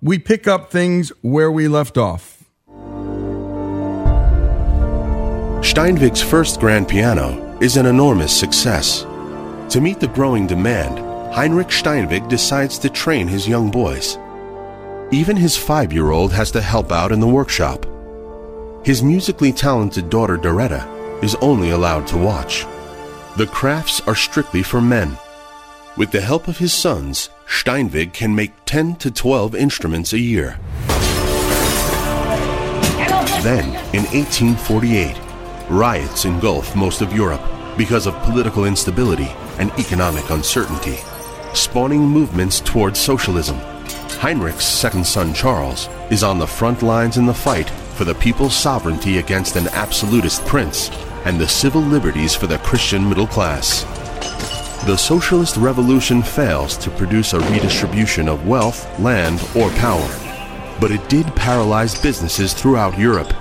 We pick up things where we left off. Steinweg's first grand piano is an enormous success. To meet the growing demand, Heinrich Steinweg decides to train his young boys. Even his five year old has to help out in the workshop. His musically talented daughter Doretta is only allowed to watch. The crafts are strictly for men. With the help of his sons, Steinweg can make 10 to 12 instruments a year. Then, in 1848, riots engulf most of Europe because of political instability and economic uncertainty, spawning movements towards socialism. Heinrich's second son Charles is on the front lines in the fight for the people's sovereignty against an absolutist prince and the civil liberties for the Christian middle class. The socialist revolution fails to produce a redistribution of wealth, land, or power, but it did paralyze businesses throughout Europe,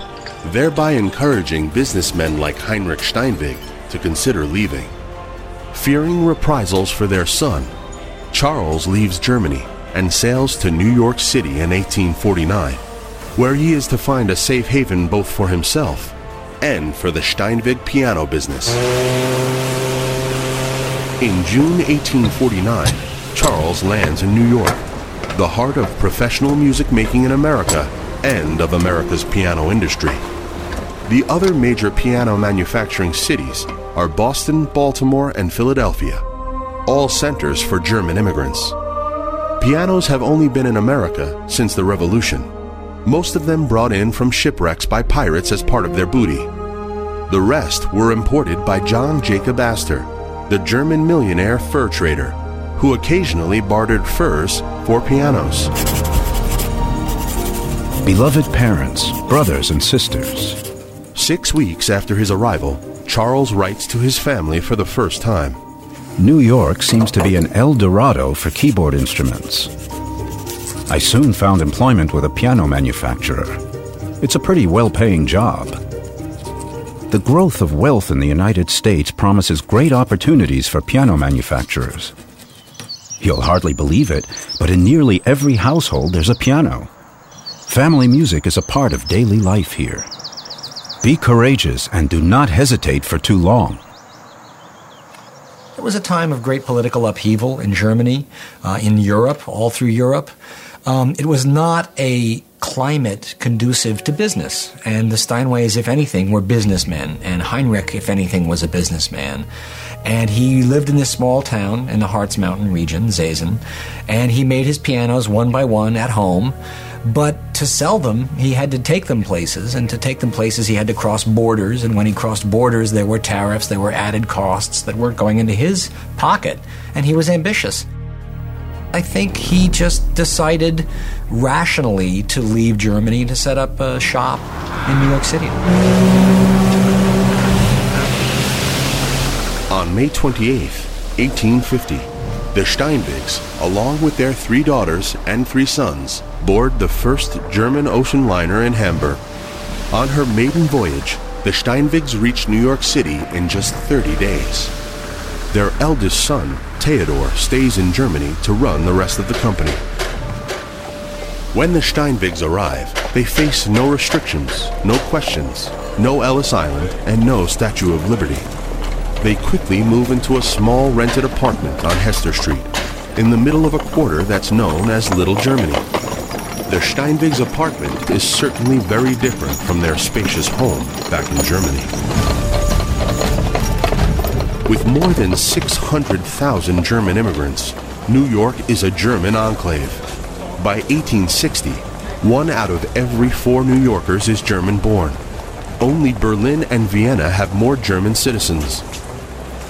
thereby encouraging businessmen like Heinrich Steinweg to consider leaving. Fearing reprisals for their son, Charles leaves Germany and sails to New York City in 1849, where he is to find a safe haven both for himself and for the Steinweg piano business. In June 1849, Charles lands in New York, the heart of professional music making in America and of America's piano industry. The other major piano manufacturing cities are Boston, Baltimore, and Philadelphia, all centers for German immigrants. Pianos have only been in America since the Revolution, most of them brought in from shipwrecks by pirates as part of their booty. The rest were imported by John Jacob Astor, the German millionaire fur trader, who occasionally bartered furs for pianos. Beloved parents, brothers, and sisters. Six weeks after his arrival, Charles writes to his family for the first time. New York seems to be an El Dorado for keyboard instruments. I soon found employment with a piano manufacturer. It's a pretty well paying job. The growth of wealth in the United States promises great opportunities for piano manufacturers. You'll hardly believe it, but in nearly every household there's a piano. Family music is a part of daily life here. Be courageous and do not hesitate for too long. It was a time of great political upheaval in Germany, uh, in Europe, all through Europe. Um, it was not a climate conducive to business. And the Steinways, if anything, were businessmen. And Heinrich, if anything, was a businessman. And he lived in this small town in the Harz Mountain region, Seesen. And he made his pianos one by one at home. But to sell them, he had to take them places, and to take them places, he had to cross borders. And when he crossed borders, there were tariffs, there were added costs that weren't going into his pocket, and he was ambitious. I think he just decided rationally to leave Germany to set up a shop in New York City. On May 28, 1850, the Steinwegs, along with their three daughters and three sons, board the first German ocean liner in Hamburg. On her maiden voyage, the Steinwegs reached New York City in just 30 days. Their eldest son, Theodore, stays in Germany to run the rest of the company. When the Steinwegs arrive, they face no restrictions, no questions, no Ellis Island, and no Statue of Liberty. They quickly move into a small rented apartment on Hester Street, in the middle of a quarter that's known as Little Germany. The Steinwegs' apartment is certainly very different from their spacious home back in Germany. With more than 600,000 German immigrants, New York is a German enclave. By 1860, one out of every four New Yorkers is German born. Only Berlin and Vienna have more German citizens.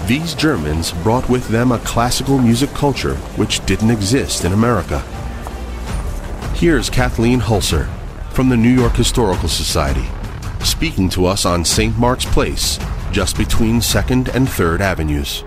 These Germans brought with them a classical music culture which didn't exist in America. Here's Kathleen Hulser from the New York Historical Society, speaking to us on St. Mark's Place, just between 2nd and 3rd Avenues.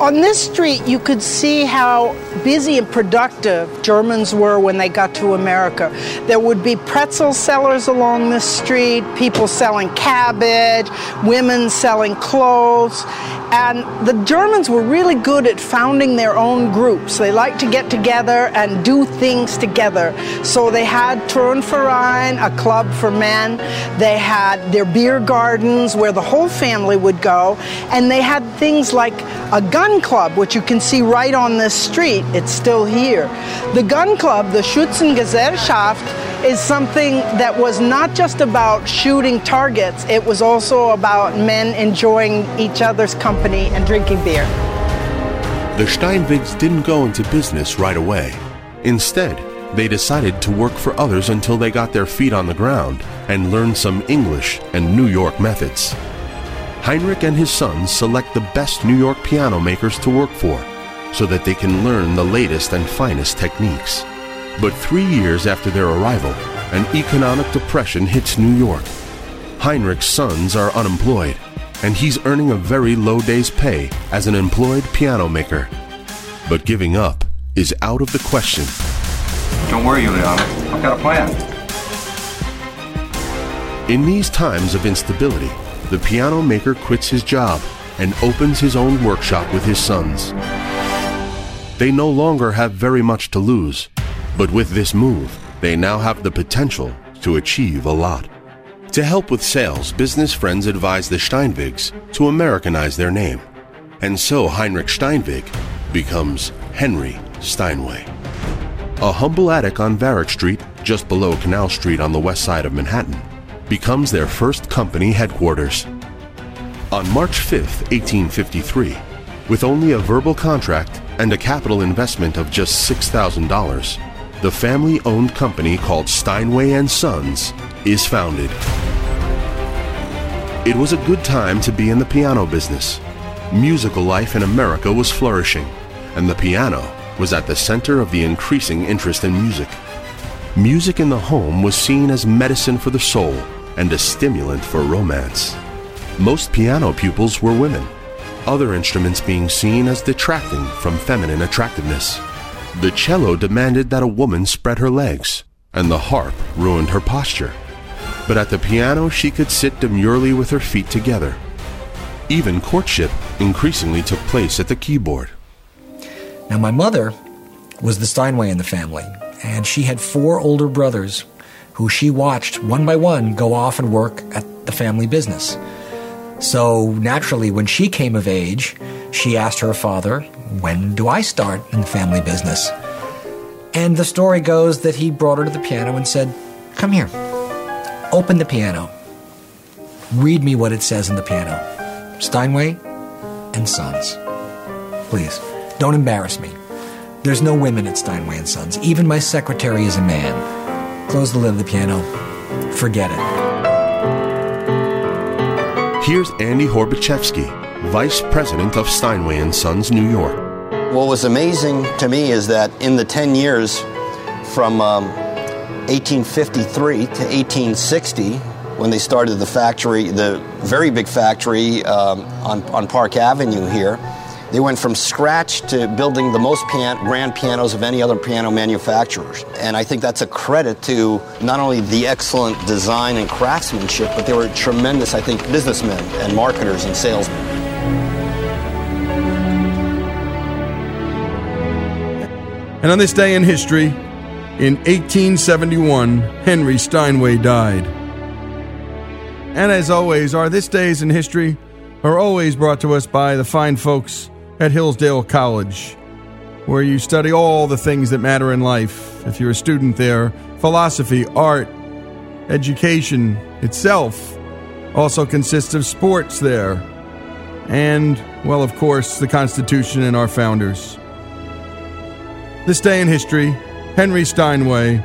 On this street, you could see how busy and productive Germans were when they got to America. There would be pretzel sellers along the street, people selling cabbage, women selling clothes. And the Germans were really good at founding their own groups. They liked to get together and do things together. So they had Turnverein, a club for men. They had their beer gardens where the whole family would go. And they had things like a gun club, which you can see right on this street. It's still here. The gun club, the Schützengesellschaft, is something that was not just about shooting targets, it was also about men enjoying each other's company and drinking beer. The Steinwegs didn't go into business right away. Instead, they decided to work for others until they got their feet on the ground and learned some English and New York methods. Heinrich and his sons select the best New York piano makers to work for so that they can learn the latest and finest techniques. But three years after their arrival, an economic depression hits New York. Heinrich's sons are unemployed, and he's earning a very low day's pay as an employed piano maker. But giving up is out of the question. Don't worry, Juliana. I've got a plan. In these times of instability, the piano maker quits his job and opens his own workshop with his sons. They no longer have very much to lose, but with this move, they now have the potential to achieve a lot. To help with sales, business friends advise the Steinwegs to Americanize their name. And so Heinrich Steinweg becomes Henry Steinway. A humble attic on Varick Street, just below Canal Street on the west side of Manhattan, becomes their first company headquarters. On March 5, 1853, with only a verbal contract and a capital investment of just $6,000, the family-owned company called Steinway Sons is founded. It was a good time to be in the piano business. Musical life in America was flourishing, and the piano was at the center of the increasing interest in music. Music in the home was seen as medicine for the soul and a stimulant for romance. Most piano pupils were women, other instruments being seen as detracting from feminine attractiveness. The cello demanded that a woman spread her legs, and the harp ruined her posture. But at the piano, she could sit demurely with her feet together. Even courtship increasingly took place at the keyboard. Now, my mother was the Steinway in the family, and she had four older brothers who she watched one by one go off and work at the family business. So, naturally, when she came of age, she asked her father, When do I start in the family business? And the story goes that he brought her to the piano and said, Come here, open the piano. Read me what it says in the piano. Steinway and Sons. Please, don't embarrass me. There's no women at Steinway and Sons. Even my secretary is a man. Close the lid of the piano. Forget it. Here's Andy Horbachevsky, Vice President of Steinway and Sons, New York. What was amazing to me is that in the 10 years from um, 1853 to 1860, when they started the factory, the very big factory um, on, on Park Avenue here, they went from scratch to building the most grand pianos of any other piano manufacturers. And I think that's a credit to not only the excellent design and craftsmanship, but they were tremendous, I think, businessmen and marketers and salesmen. And on this day in history, in 1871, Henry Steinway died. And as always, our This Days in History are always brought to us by the fine folks at Hillsdale College, where you study all the things that matter in life. If you're a student there, philosophy, art, education itself also consists of sports there. And, well, of course, the Constitution and our founders. This day in history, Henry Steinway.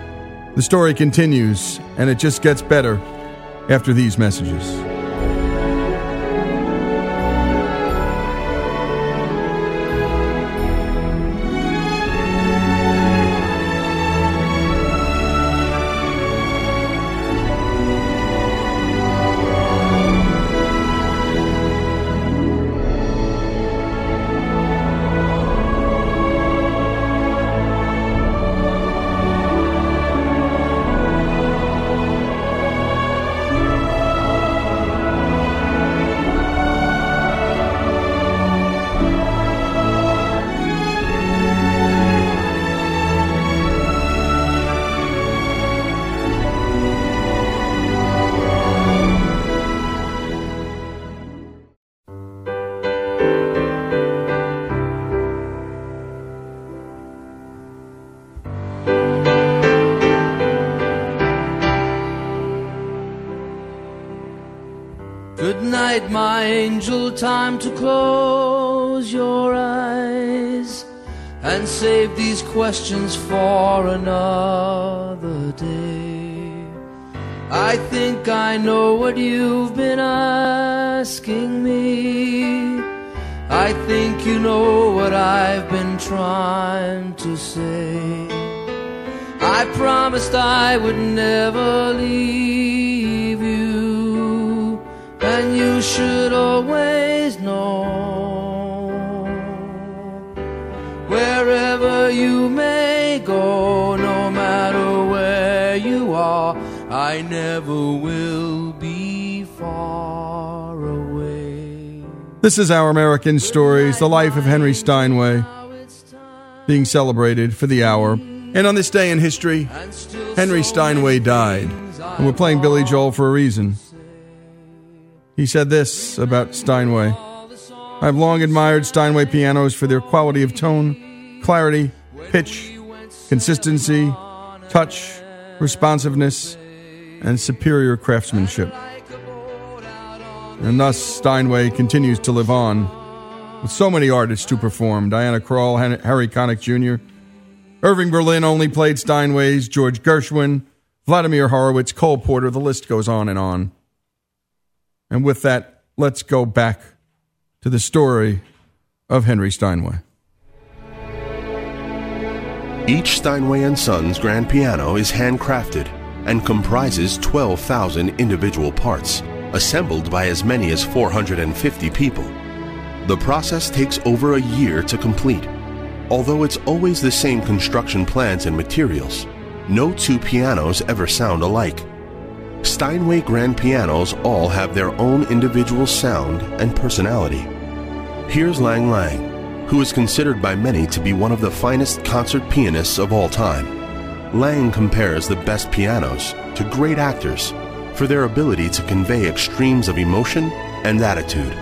The story continues, and it just gets better after these messages. Questions for another day. I think I know what you've been asking me. I think you know what I've been trying to say. I promised I would never This is Our American Stories, the life of Henry Steinway, being celebrated for the hour. And on this day in history, Henry Steinway died. And we're playing Billy Joel for a reason. He said this about Steinway I've long admired Steinway pianos for their quality of tone, clarity, pitch, consistency, touch, responsiveness, and superior craftsmanship. And thus, Steinway continues to live on with so many artists to perform Diana Krall, Harry Connick Jr., Irving Berlin only played Steinways, George Gershwin, Vladimir Horowitz, Cole Porter, the list goes on and on. And with that, let's go back to the story of Henry Steinway. Each Steinway and Sons grand piano is handcrafted and comprises 12,000 individual parts, assembled by as many as 450 people. The process takes over a year to complete. Although it's always the same construction plans and materials, no two pianos ever sound alike. Steinway grand pianos all have their own individual sound and personality. Here's Lang Lang, who is considered by many to be one of the finest concert pianists of all time. Lang compares the best pianos to great actors for their ability to convey extremes of emotion and attitude.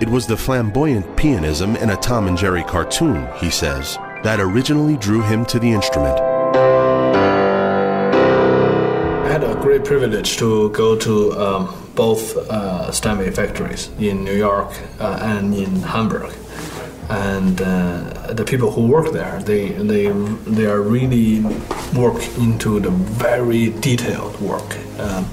It was the flamboyant pianism in a Tom and Jerry cartoon, he says, that originally drew him to the instrument. I had a great privilege to go to um, both uh, Steinway factories in New York uh, and in Hamburg. And uh, the people who work there, they, they, they are really work into the very detailed work. Um,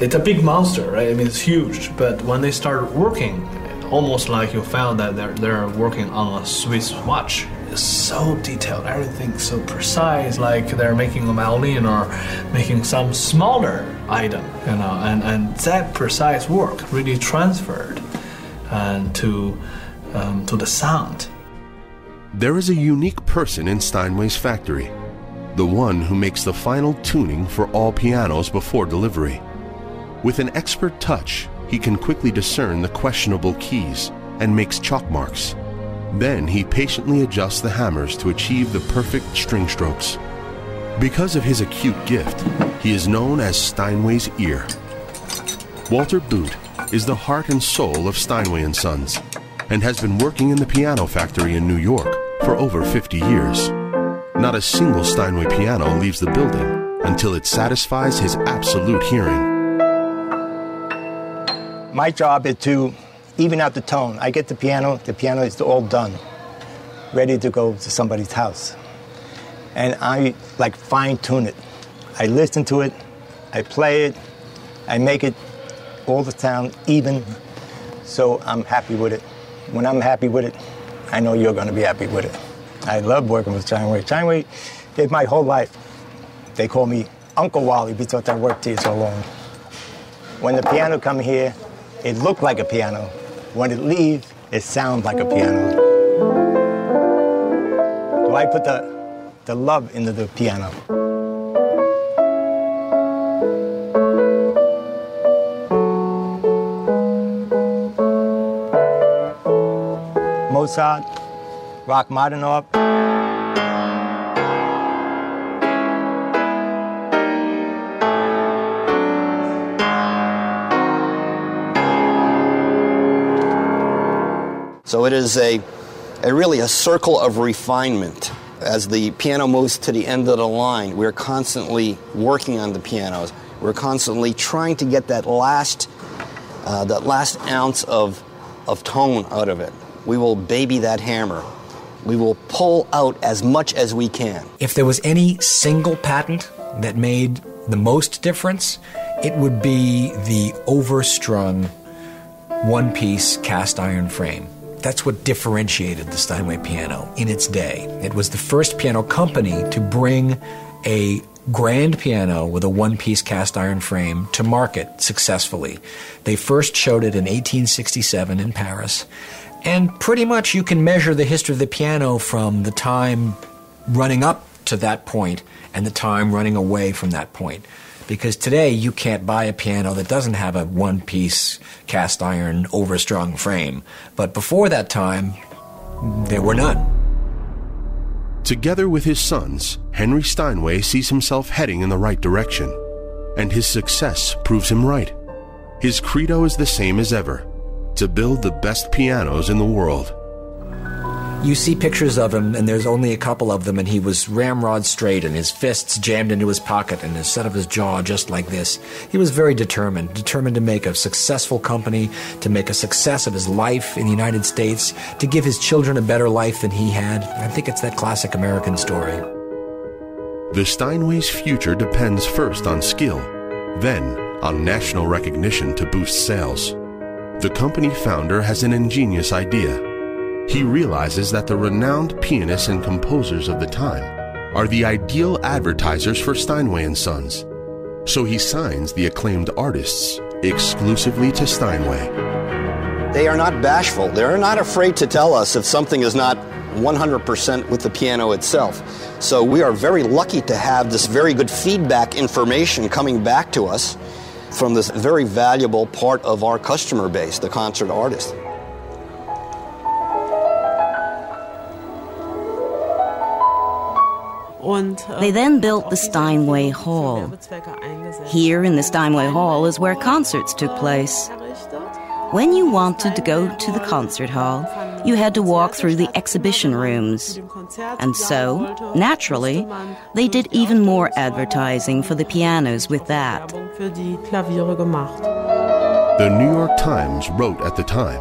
it's a big monster, right? I mean, it's huge. But when they start working, almost like you found that they're, they're working on a Swiss watch. It's so detailed, everything's so precise, like they're making a violin or making some smaller item, you know, and, and that precise work really transferred and to, um, to the sound. There is a unique person in Steinway's factory, the one who makes the final tuning for all pianos before delivery. With an expert touch, he can quickly discern the questionable keys and makes chalk marks. Then he patiently adjusts the hammers to achieve the perfect string strokes. Because of his acute gift, he is known as Steinway's ear. Walter Boot is the heart and soul of Steinway and Sons and has been working in the piano factory in New York for over 50 years. Not a single Steinway piano leaves the building until it satisfies his absolute hearing. My job is to even out the tone. I get the piano, the piano is all done, ready to go to somebody's house. And I like fine tune it. I listen to it, I play it, I make it all the sound even, so I'm happy with it. When I'm happy with it, I know you're going to be happy with it. I love working with Steinway. Steinway is my whole life. They call me Uncle Wally because I worked here so long. When the piano come here, it looked like a piano. When it leaves, it sounds like a piano. So I put the, the love into the piano. Mozart, Rachmaninoff. So it is a, a really a circle of refinement. As the piano moves to the end of the line, we're constantly working on the pianos. We're constantly trying to get that last uh, that last ounce of, of tone out of it. We will baby that hammer. We will pull out as much as we can. If there was any single patent that made the most difference, it would be the overstrung one piece cast iron frame. That's what differentiated the Steinway piano in its day. It was the first piano company to bring a grand piano with a one piece cast iron frame to market successfully. They first showed it in 1867 in Paris. And pretty much you can measure the history of the piano from the time running up to that point and the time running away from that point. Because today you can't buy a piano that doesn't have a one piece cast iron overstrung frame. But before that time, there were none. Together with his sons, Henry Steinway sees himself heading in the right direction, and his success proves him right. His credo is the same as ever to build the best pianos in the world. You see pictures of him, and there's only a couple of them, and he was ramrod straight, and his fists jammed into his pocket, and the set of his jaw just like this. He was very determined, determined to make a successful company, to make a success of his life in the United States, to give his children a better life than he had. I think it's that classic American story. The Steinway's future depends first on skill, then on national recognition to boost sales. The company founder has an ingenious idea. He realizes that the renowned pianists and composers of the time are the ideal advertisers for Steinway and Sons. So he signs the acclaimed artists exclusively to Steinway. They are not bashful. They're not afraid to tell us if something is not 100% with the piano itself. So we are very lucky to have this very good feedback information coming back to us from this very valuable part of our customer base, the concert artist. Äh, they then built the Steinway Hall. Here in the Steinway Hall is where concerts took place. When you wanted to go to the concert hall, you had to walk through the exhibition rooms. And so, naturally, they did even more advertising for the pianos with that. The New York Times wrote at the time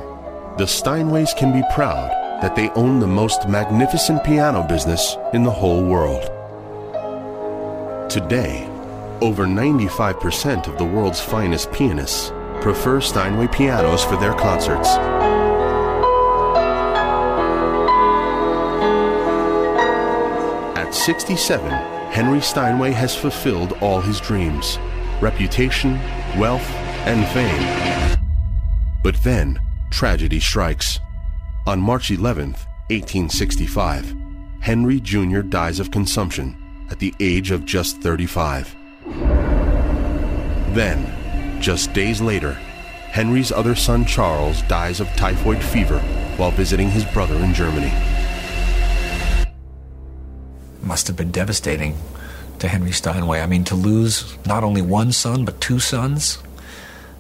the Steinways can be proud that they own the most magnificent piano business in the whole world. Today, over 95% of the world's finest pianists prefer Steinway pianos for their concerts. At 67, Henry Steinway has fulfilled all his dreams reputation, wealth, and fame. But then, tragedy strikes. On March 11th, 1865, Henry Jr. dies of consumption at the age of just 35. Then, just days later, Henry's other son Charles dies of typhoid fever while visiting his brother in Germany. Must have been devastating to Henry Steinway. I mean, to lose not only one son, but two sons.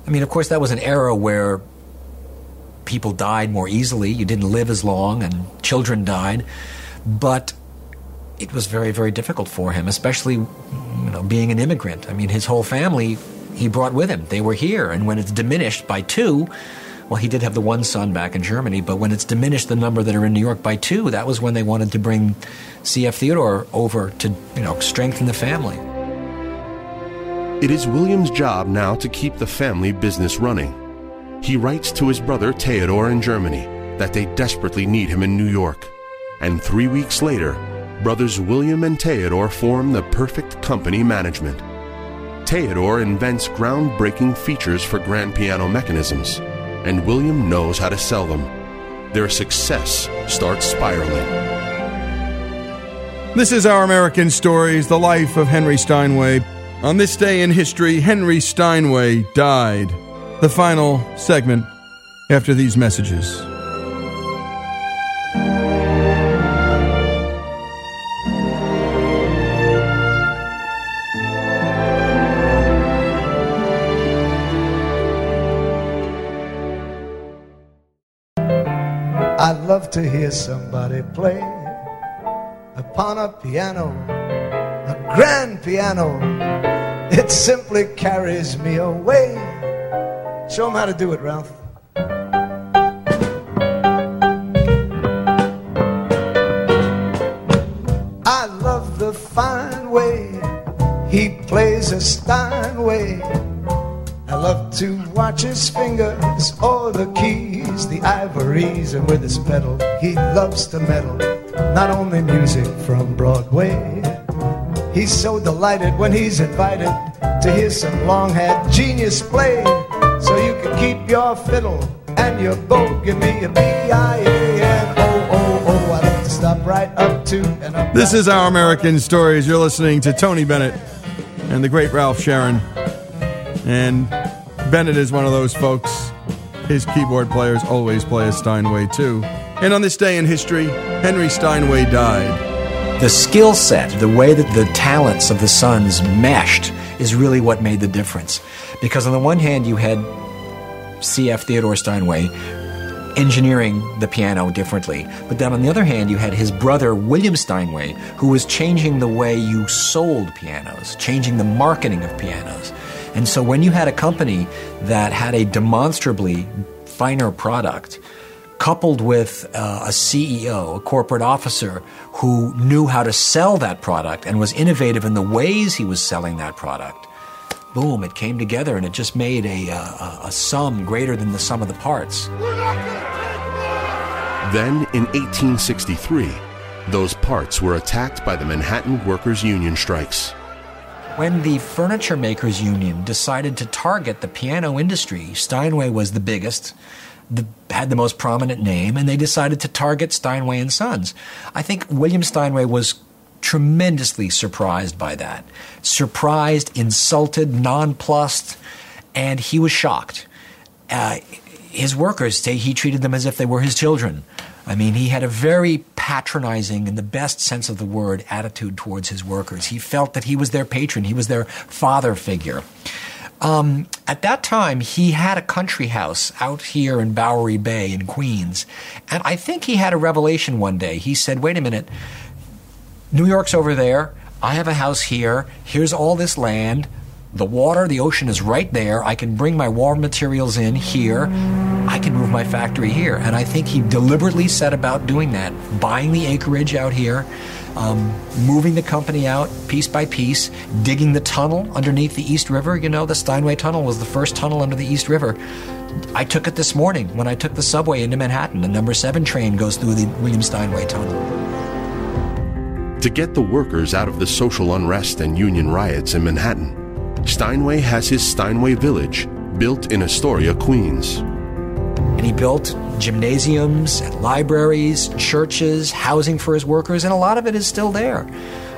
I mean, of course, that was an era where people died more easily. You didn't live as long, and children died. But it was very, very difficult for him, especially you know, being an immigrant. I mean, his whole family he brought with him. They were here, and when it's diminished by two, well, he did have the one son back in Germany, but when it's diminished the number that are in New York by two, that was when they wanted to bring C.F. Theodore over to you know strengthen the family. It is William's job now to keep the family business running. He writes to his brother Theodore in Germany that they desperately need him in New York. And three weeks later, brothers William and Theodore form the perfect company management. Theodore invents groundbreaking features for grand piano mechanisms, and William knows how to sell them. Their success starts spiraling. This is Our American Stories, the life of Henry Steinway. On this day in history, Henry Steinway died. The final segment after these messages. I'd love to hear somebody play upon a piano, a grand piano. It simply carries me away Show him how to do it, Ralph. I love the fine way he plays a Steinway. Love to watch his fingers or the keys, the ivories, and with his pedal, he loves to meddle. Not only music from Broadway, he's so delighted when he's invited to hear some long haired genius play. So you can keep your fiddle and your bow. Give me a B I A N O O O. I love to stop right up to and up. This is Our American Stories. You're listening to Tony Bennett and the great Ralph Sharon. And Bennett is one of those folks. His keyboard players always play a Steinway too. And on this day in history, Henry Steinway died. The skill set, the way that the talents of the sons meshed, is really what made the difference. Because on the one hand, you had C.F. Theodore Steinway engineering the piano differently. But then on the other hand, you had his brother, William Steinway, who was changing the way you sold pianos, changing the marketing of pianos. And so when you had a company that had a demonstrably finer product, coupled with uh, a CEO, a corporate officer who knew how to sell that product and was innovative in the ways he was selling that product, boom, it came together and it just made a, a, a sum greater than the sum of the parts. Then, in 1863, those parts were attacked by the Manhattan Workers' Union strikes. When the Furniture Makers Union decided to target the piano industry, Steinway was the biggest, the, had the most prominent name, and they decided to target Steinway and Sons. I think William Steinway was tremendously surprised by that. Surprised, insulted, nonplussed, and he was shocked. Uh, his workers say he treated them as if they were his children. I mean, he had a very patronizing, in the best sense of the word, attitude towards his workers. He felt that he was their patron, he was their father figure. Um, at that time, he had a country house out here in Bowery Bay in Queens. And I think he had a revelation one day. He said, wait a minute, New York's over there. I have a house here. Here's all this land. The water, the ocean is right there. I can bring my war materials in here. I can move my factory here. And I think he deliberately set about doing that, buying the acreage out here, um, moving the company out piece by piece, digging the tunnel underneath the East River. You know, the Steinway Tunnel was the first tunnel under the East River. I took it this morning when I took the subway into Manhattan. The number seven train goes through the William Steinway Tunnel. To get the workers out of the social unrest and union riots in Manhattan, Steinway has his Steinway Village, built in Astoria, Queens. And he built gymnasiums, and libraries, churches, housing for his workers, and a lot of it is still there.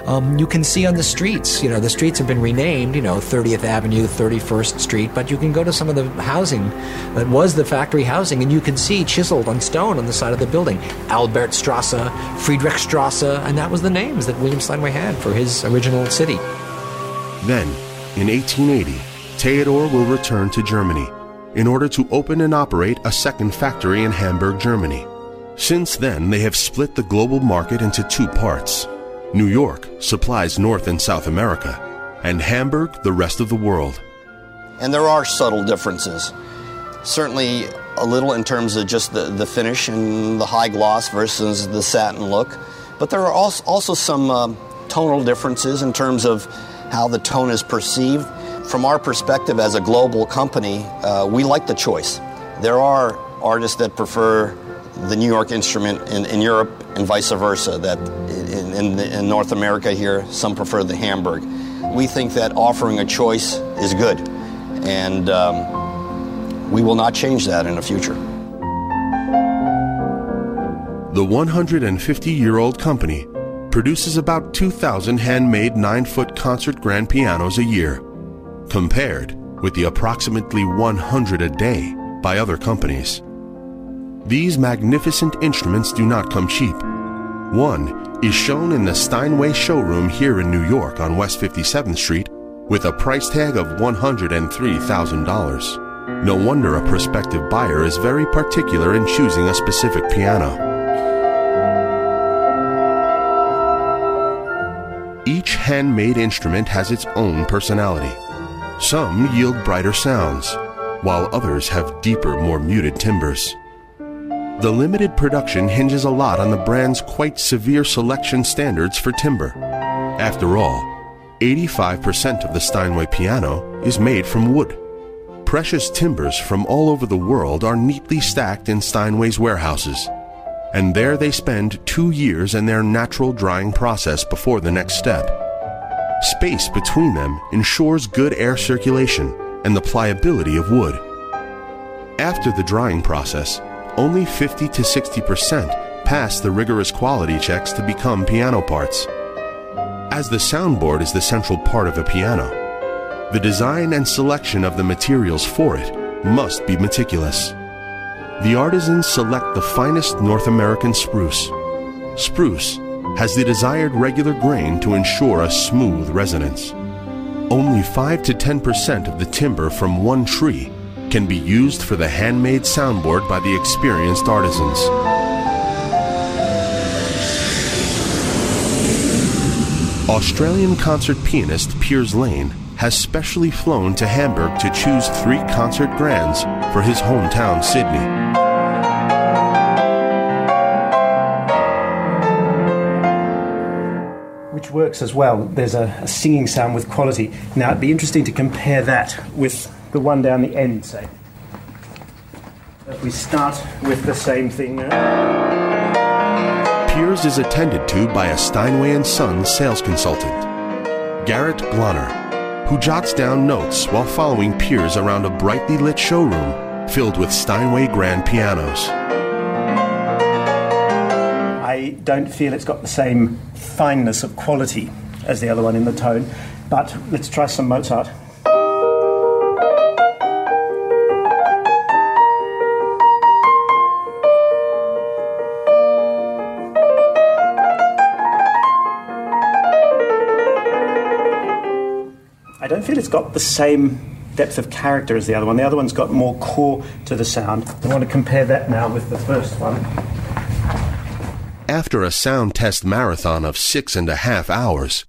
Um, you can see on the streets, you know, the streets have been renamed, you know, 30th Avenue, 31st Street, but you can go to some of the housing that was the factory housing, and you can see chiseled on stone on the side of the building Albertstrasse, Friedrichstrasse, and that was the names that William Steinway had for his original city. Then, in 1880, Theodore will return to Germany in order to open and operate a second factory in Hamburg, Germany. Since then, they have split the global market into two parts. New York supplies North and South America, and Hamburg the rest of the world. And there are subtle differences. Certainly a little in terms of just the, the finish and the high gloss versus the satin look. But there are also, also some um, tonal differences in terms of how the tone is perceived. From our perspective as a global company, uh, we like the choice. There are artists that prefer the New York instrument in, in Europe and vice versa, that in, in, in North America here, some prefer the Hamburg. We think that offering a choice is good, and um, we will not change that in the future. The 150 year old company produces about 2,000 handmade 9 foot concert grand pianos a year, compared with the approximately 100 a day by other companies. These magnificent instruments do not come cheap. One is shown in the Steinway showroom here in New York on West 57th Street with a price tag of $103,000. No wonder a prospective buyer is very particular in choosing a specific piano. Each handmade instrument has its own personality. Some yield brighter sounds, while others have deeper, more muted timbers. The limited production hinges a lot on the brand's quite severe selection standards for timber. After all, 85% of the Steinway piano is made from wood. Precious timbers from all over the world are neatly stacked in Steinway's warehouses, and there they spend two years in their natural drying process before the next step. Space between them ensures good air circulation and the pliability of wood. After the drying process, only 50 to 60% pass the rigorous quality checks to become piano parts. As the soundboard is the central part of a piano, the design and selection of the materials for it must be meticulous. The artisans select the finest North American spruce. Spruce has the desired regular grain to ensure a smooth resonance. Only 5 to 10% of the timber from one tree can be used for the handmade soundboard by the experienced artisans. Australian concert pianist Piers Lane has specially flown to Hamburg to choose three concert grands for his hometown, Sydney. Works as well. There's a, a, singing sound with quality. Now, it'd be interesting to compare that with the one down the end, say. If we start with the same thing. Piers is attended to by a Steinway and Sons sales consultant, Gerrit Glaner, who jots down notes while following Piers around a brightly lit showroom filled with Steinway grand pianos. Don't feel it's got the same fineness of quality as the other one in the tone, but let's try some Mozart. I don't feel it's got the same depth of character as the other one. The other one's got more core to the sound. I want to compare that now with the first one. After a sound test marathon of six and a half hours,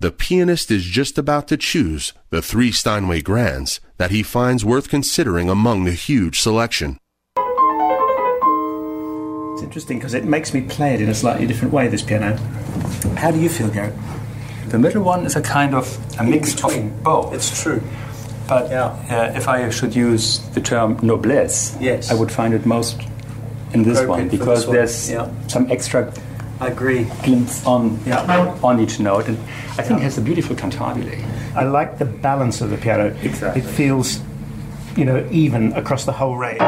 the pianist is just about to choose the three Steinway Grands that he finds worth considering among the huge selection. It's interesting because it makes me play it in a slightly different way, this piano. How do you feel, Gerrit? The middle one is a kind of a mix of both. It's true. But uh, if I should use the term noblesse, yes. I would find it most in this one because this one. there's yeah. some extra I agree. glimpse on yeah. on each note, and I think yeah. it has a beautiful cantabile. I like the balance of the piano. Exactly. It feels, you know, even across the whole range.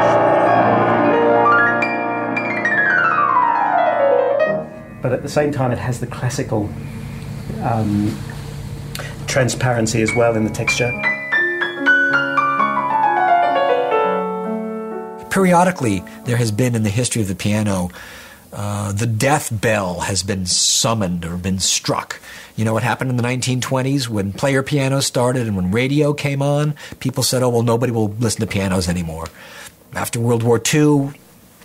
But at the same time, it has the classical um, transparency as well in the texture. Periodically, there has been in the history of the piano uh, the death bell has been summoned or been struck. You know what happened in the 1920s when player pianos started and when radio came on? People said, oh, well, nobody will listen to pianos anymore. After World War II,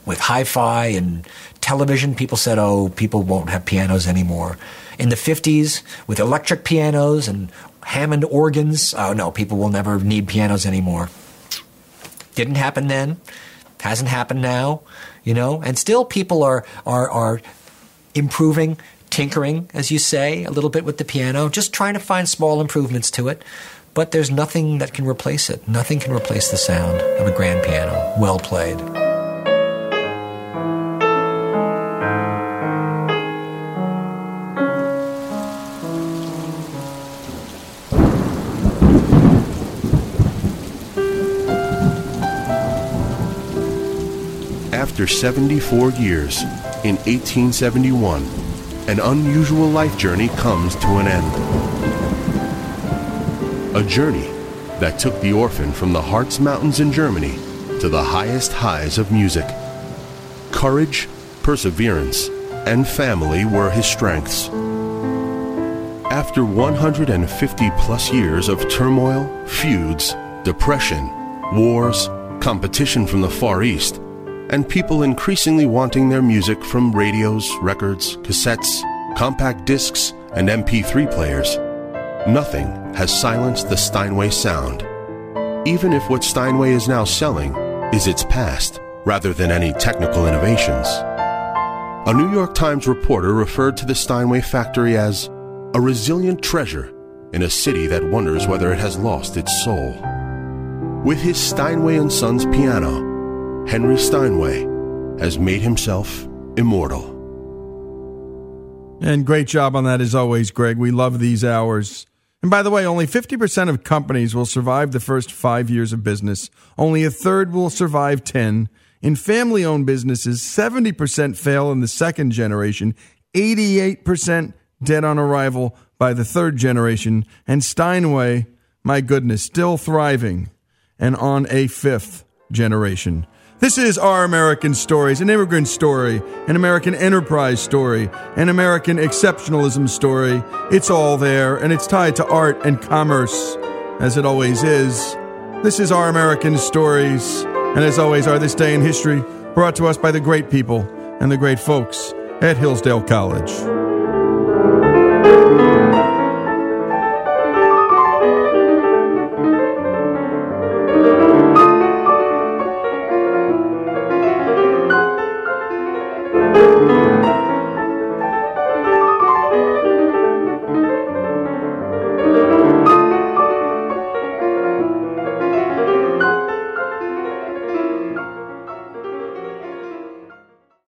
with hi fi and television, people said, oh, people won't have pianos anymore. In the 50s, with electric pianos and Hammond organs, oh, no, people will never need pianos anymore. Didn't happen then, hasn't happened now you know, and still people are are are improving, tinkering, as you say, a little bit with the piano, just trying to find small improvements to it. But there's nothing that can replace it. Nothing can replace the sound of a grand piano, well played. After 74 years, in 1871, an unusual life journey comes to an end. A journey that took the orphan from the Harz Mountains in Germany to the highest highs of music. Courage, perseverance, and family were his strengths. After 150 plus years of turmoil, feuds, depression, wars, competition from the Far East, and people increasingly wanting their music from radios, records, cassettes, compact discs, and MP3 players, nothing has silenced the Steinway sound. even if what Steinway is now selling is its past rather than any technical innovations. A New York Times reporter referred to the Steinway factory as a resilient treasure in a city that wonders whether it has lost its soul. With his Steinway and Sons piano, Henry Steinway has made himself immortal. And great job on that as always, Greg. We love these hours. And by the way, only 50% of companies will survive the first five years of business. Only a third will survive 10. In family owned businesses, 70% fail in the second generation, 88% dead on arrival by the third generation, and Steinway, my goodness, still thriving and on a fifth generation. This is Our American Stories, an immigrant story, an American enterprise story, an American exceptionalism story. It's all there, and it's tied to art and commerce, as it always is. This is Our American Stories, and as always, our This Day in History, brought to us by the great people and the great folks at Hillsdale College.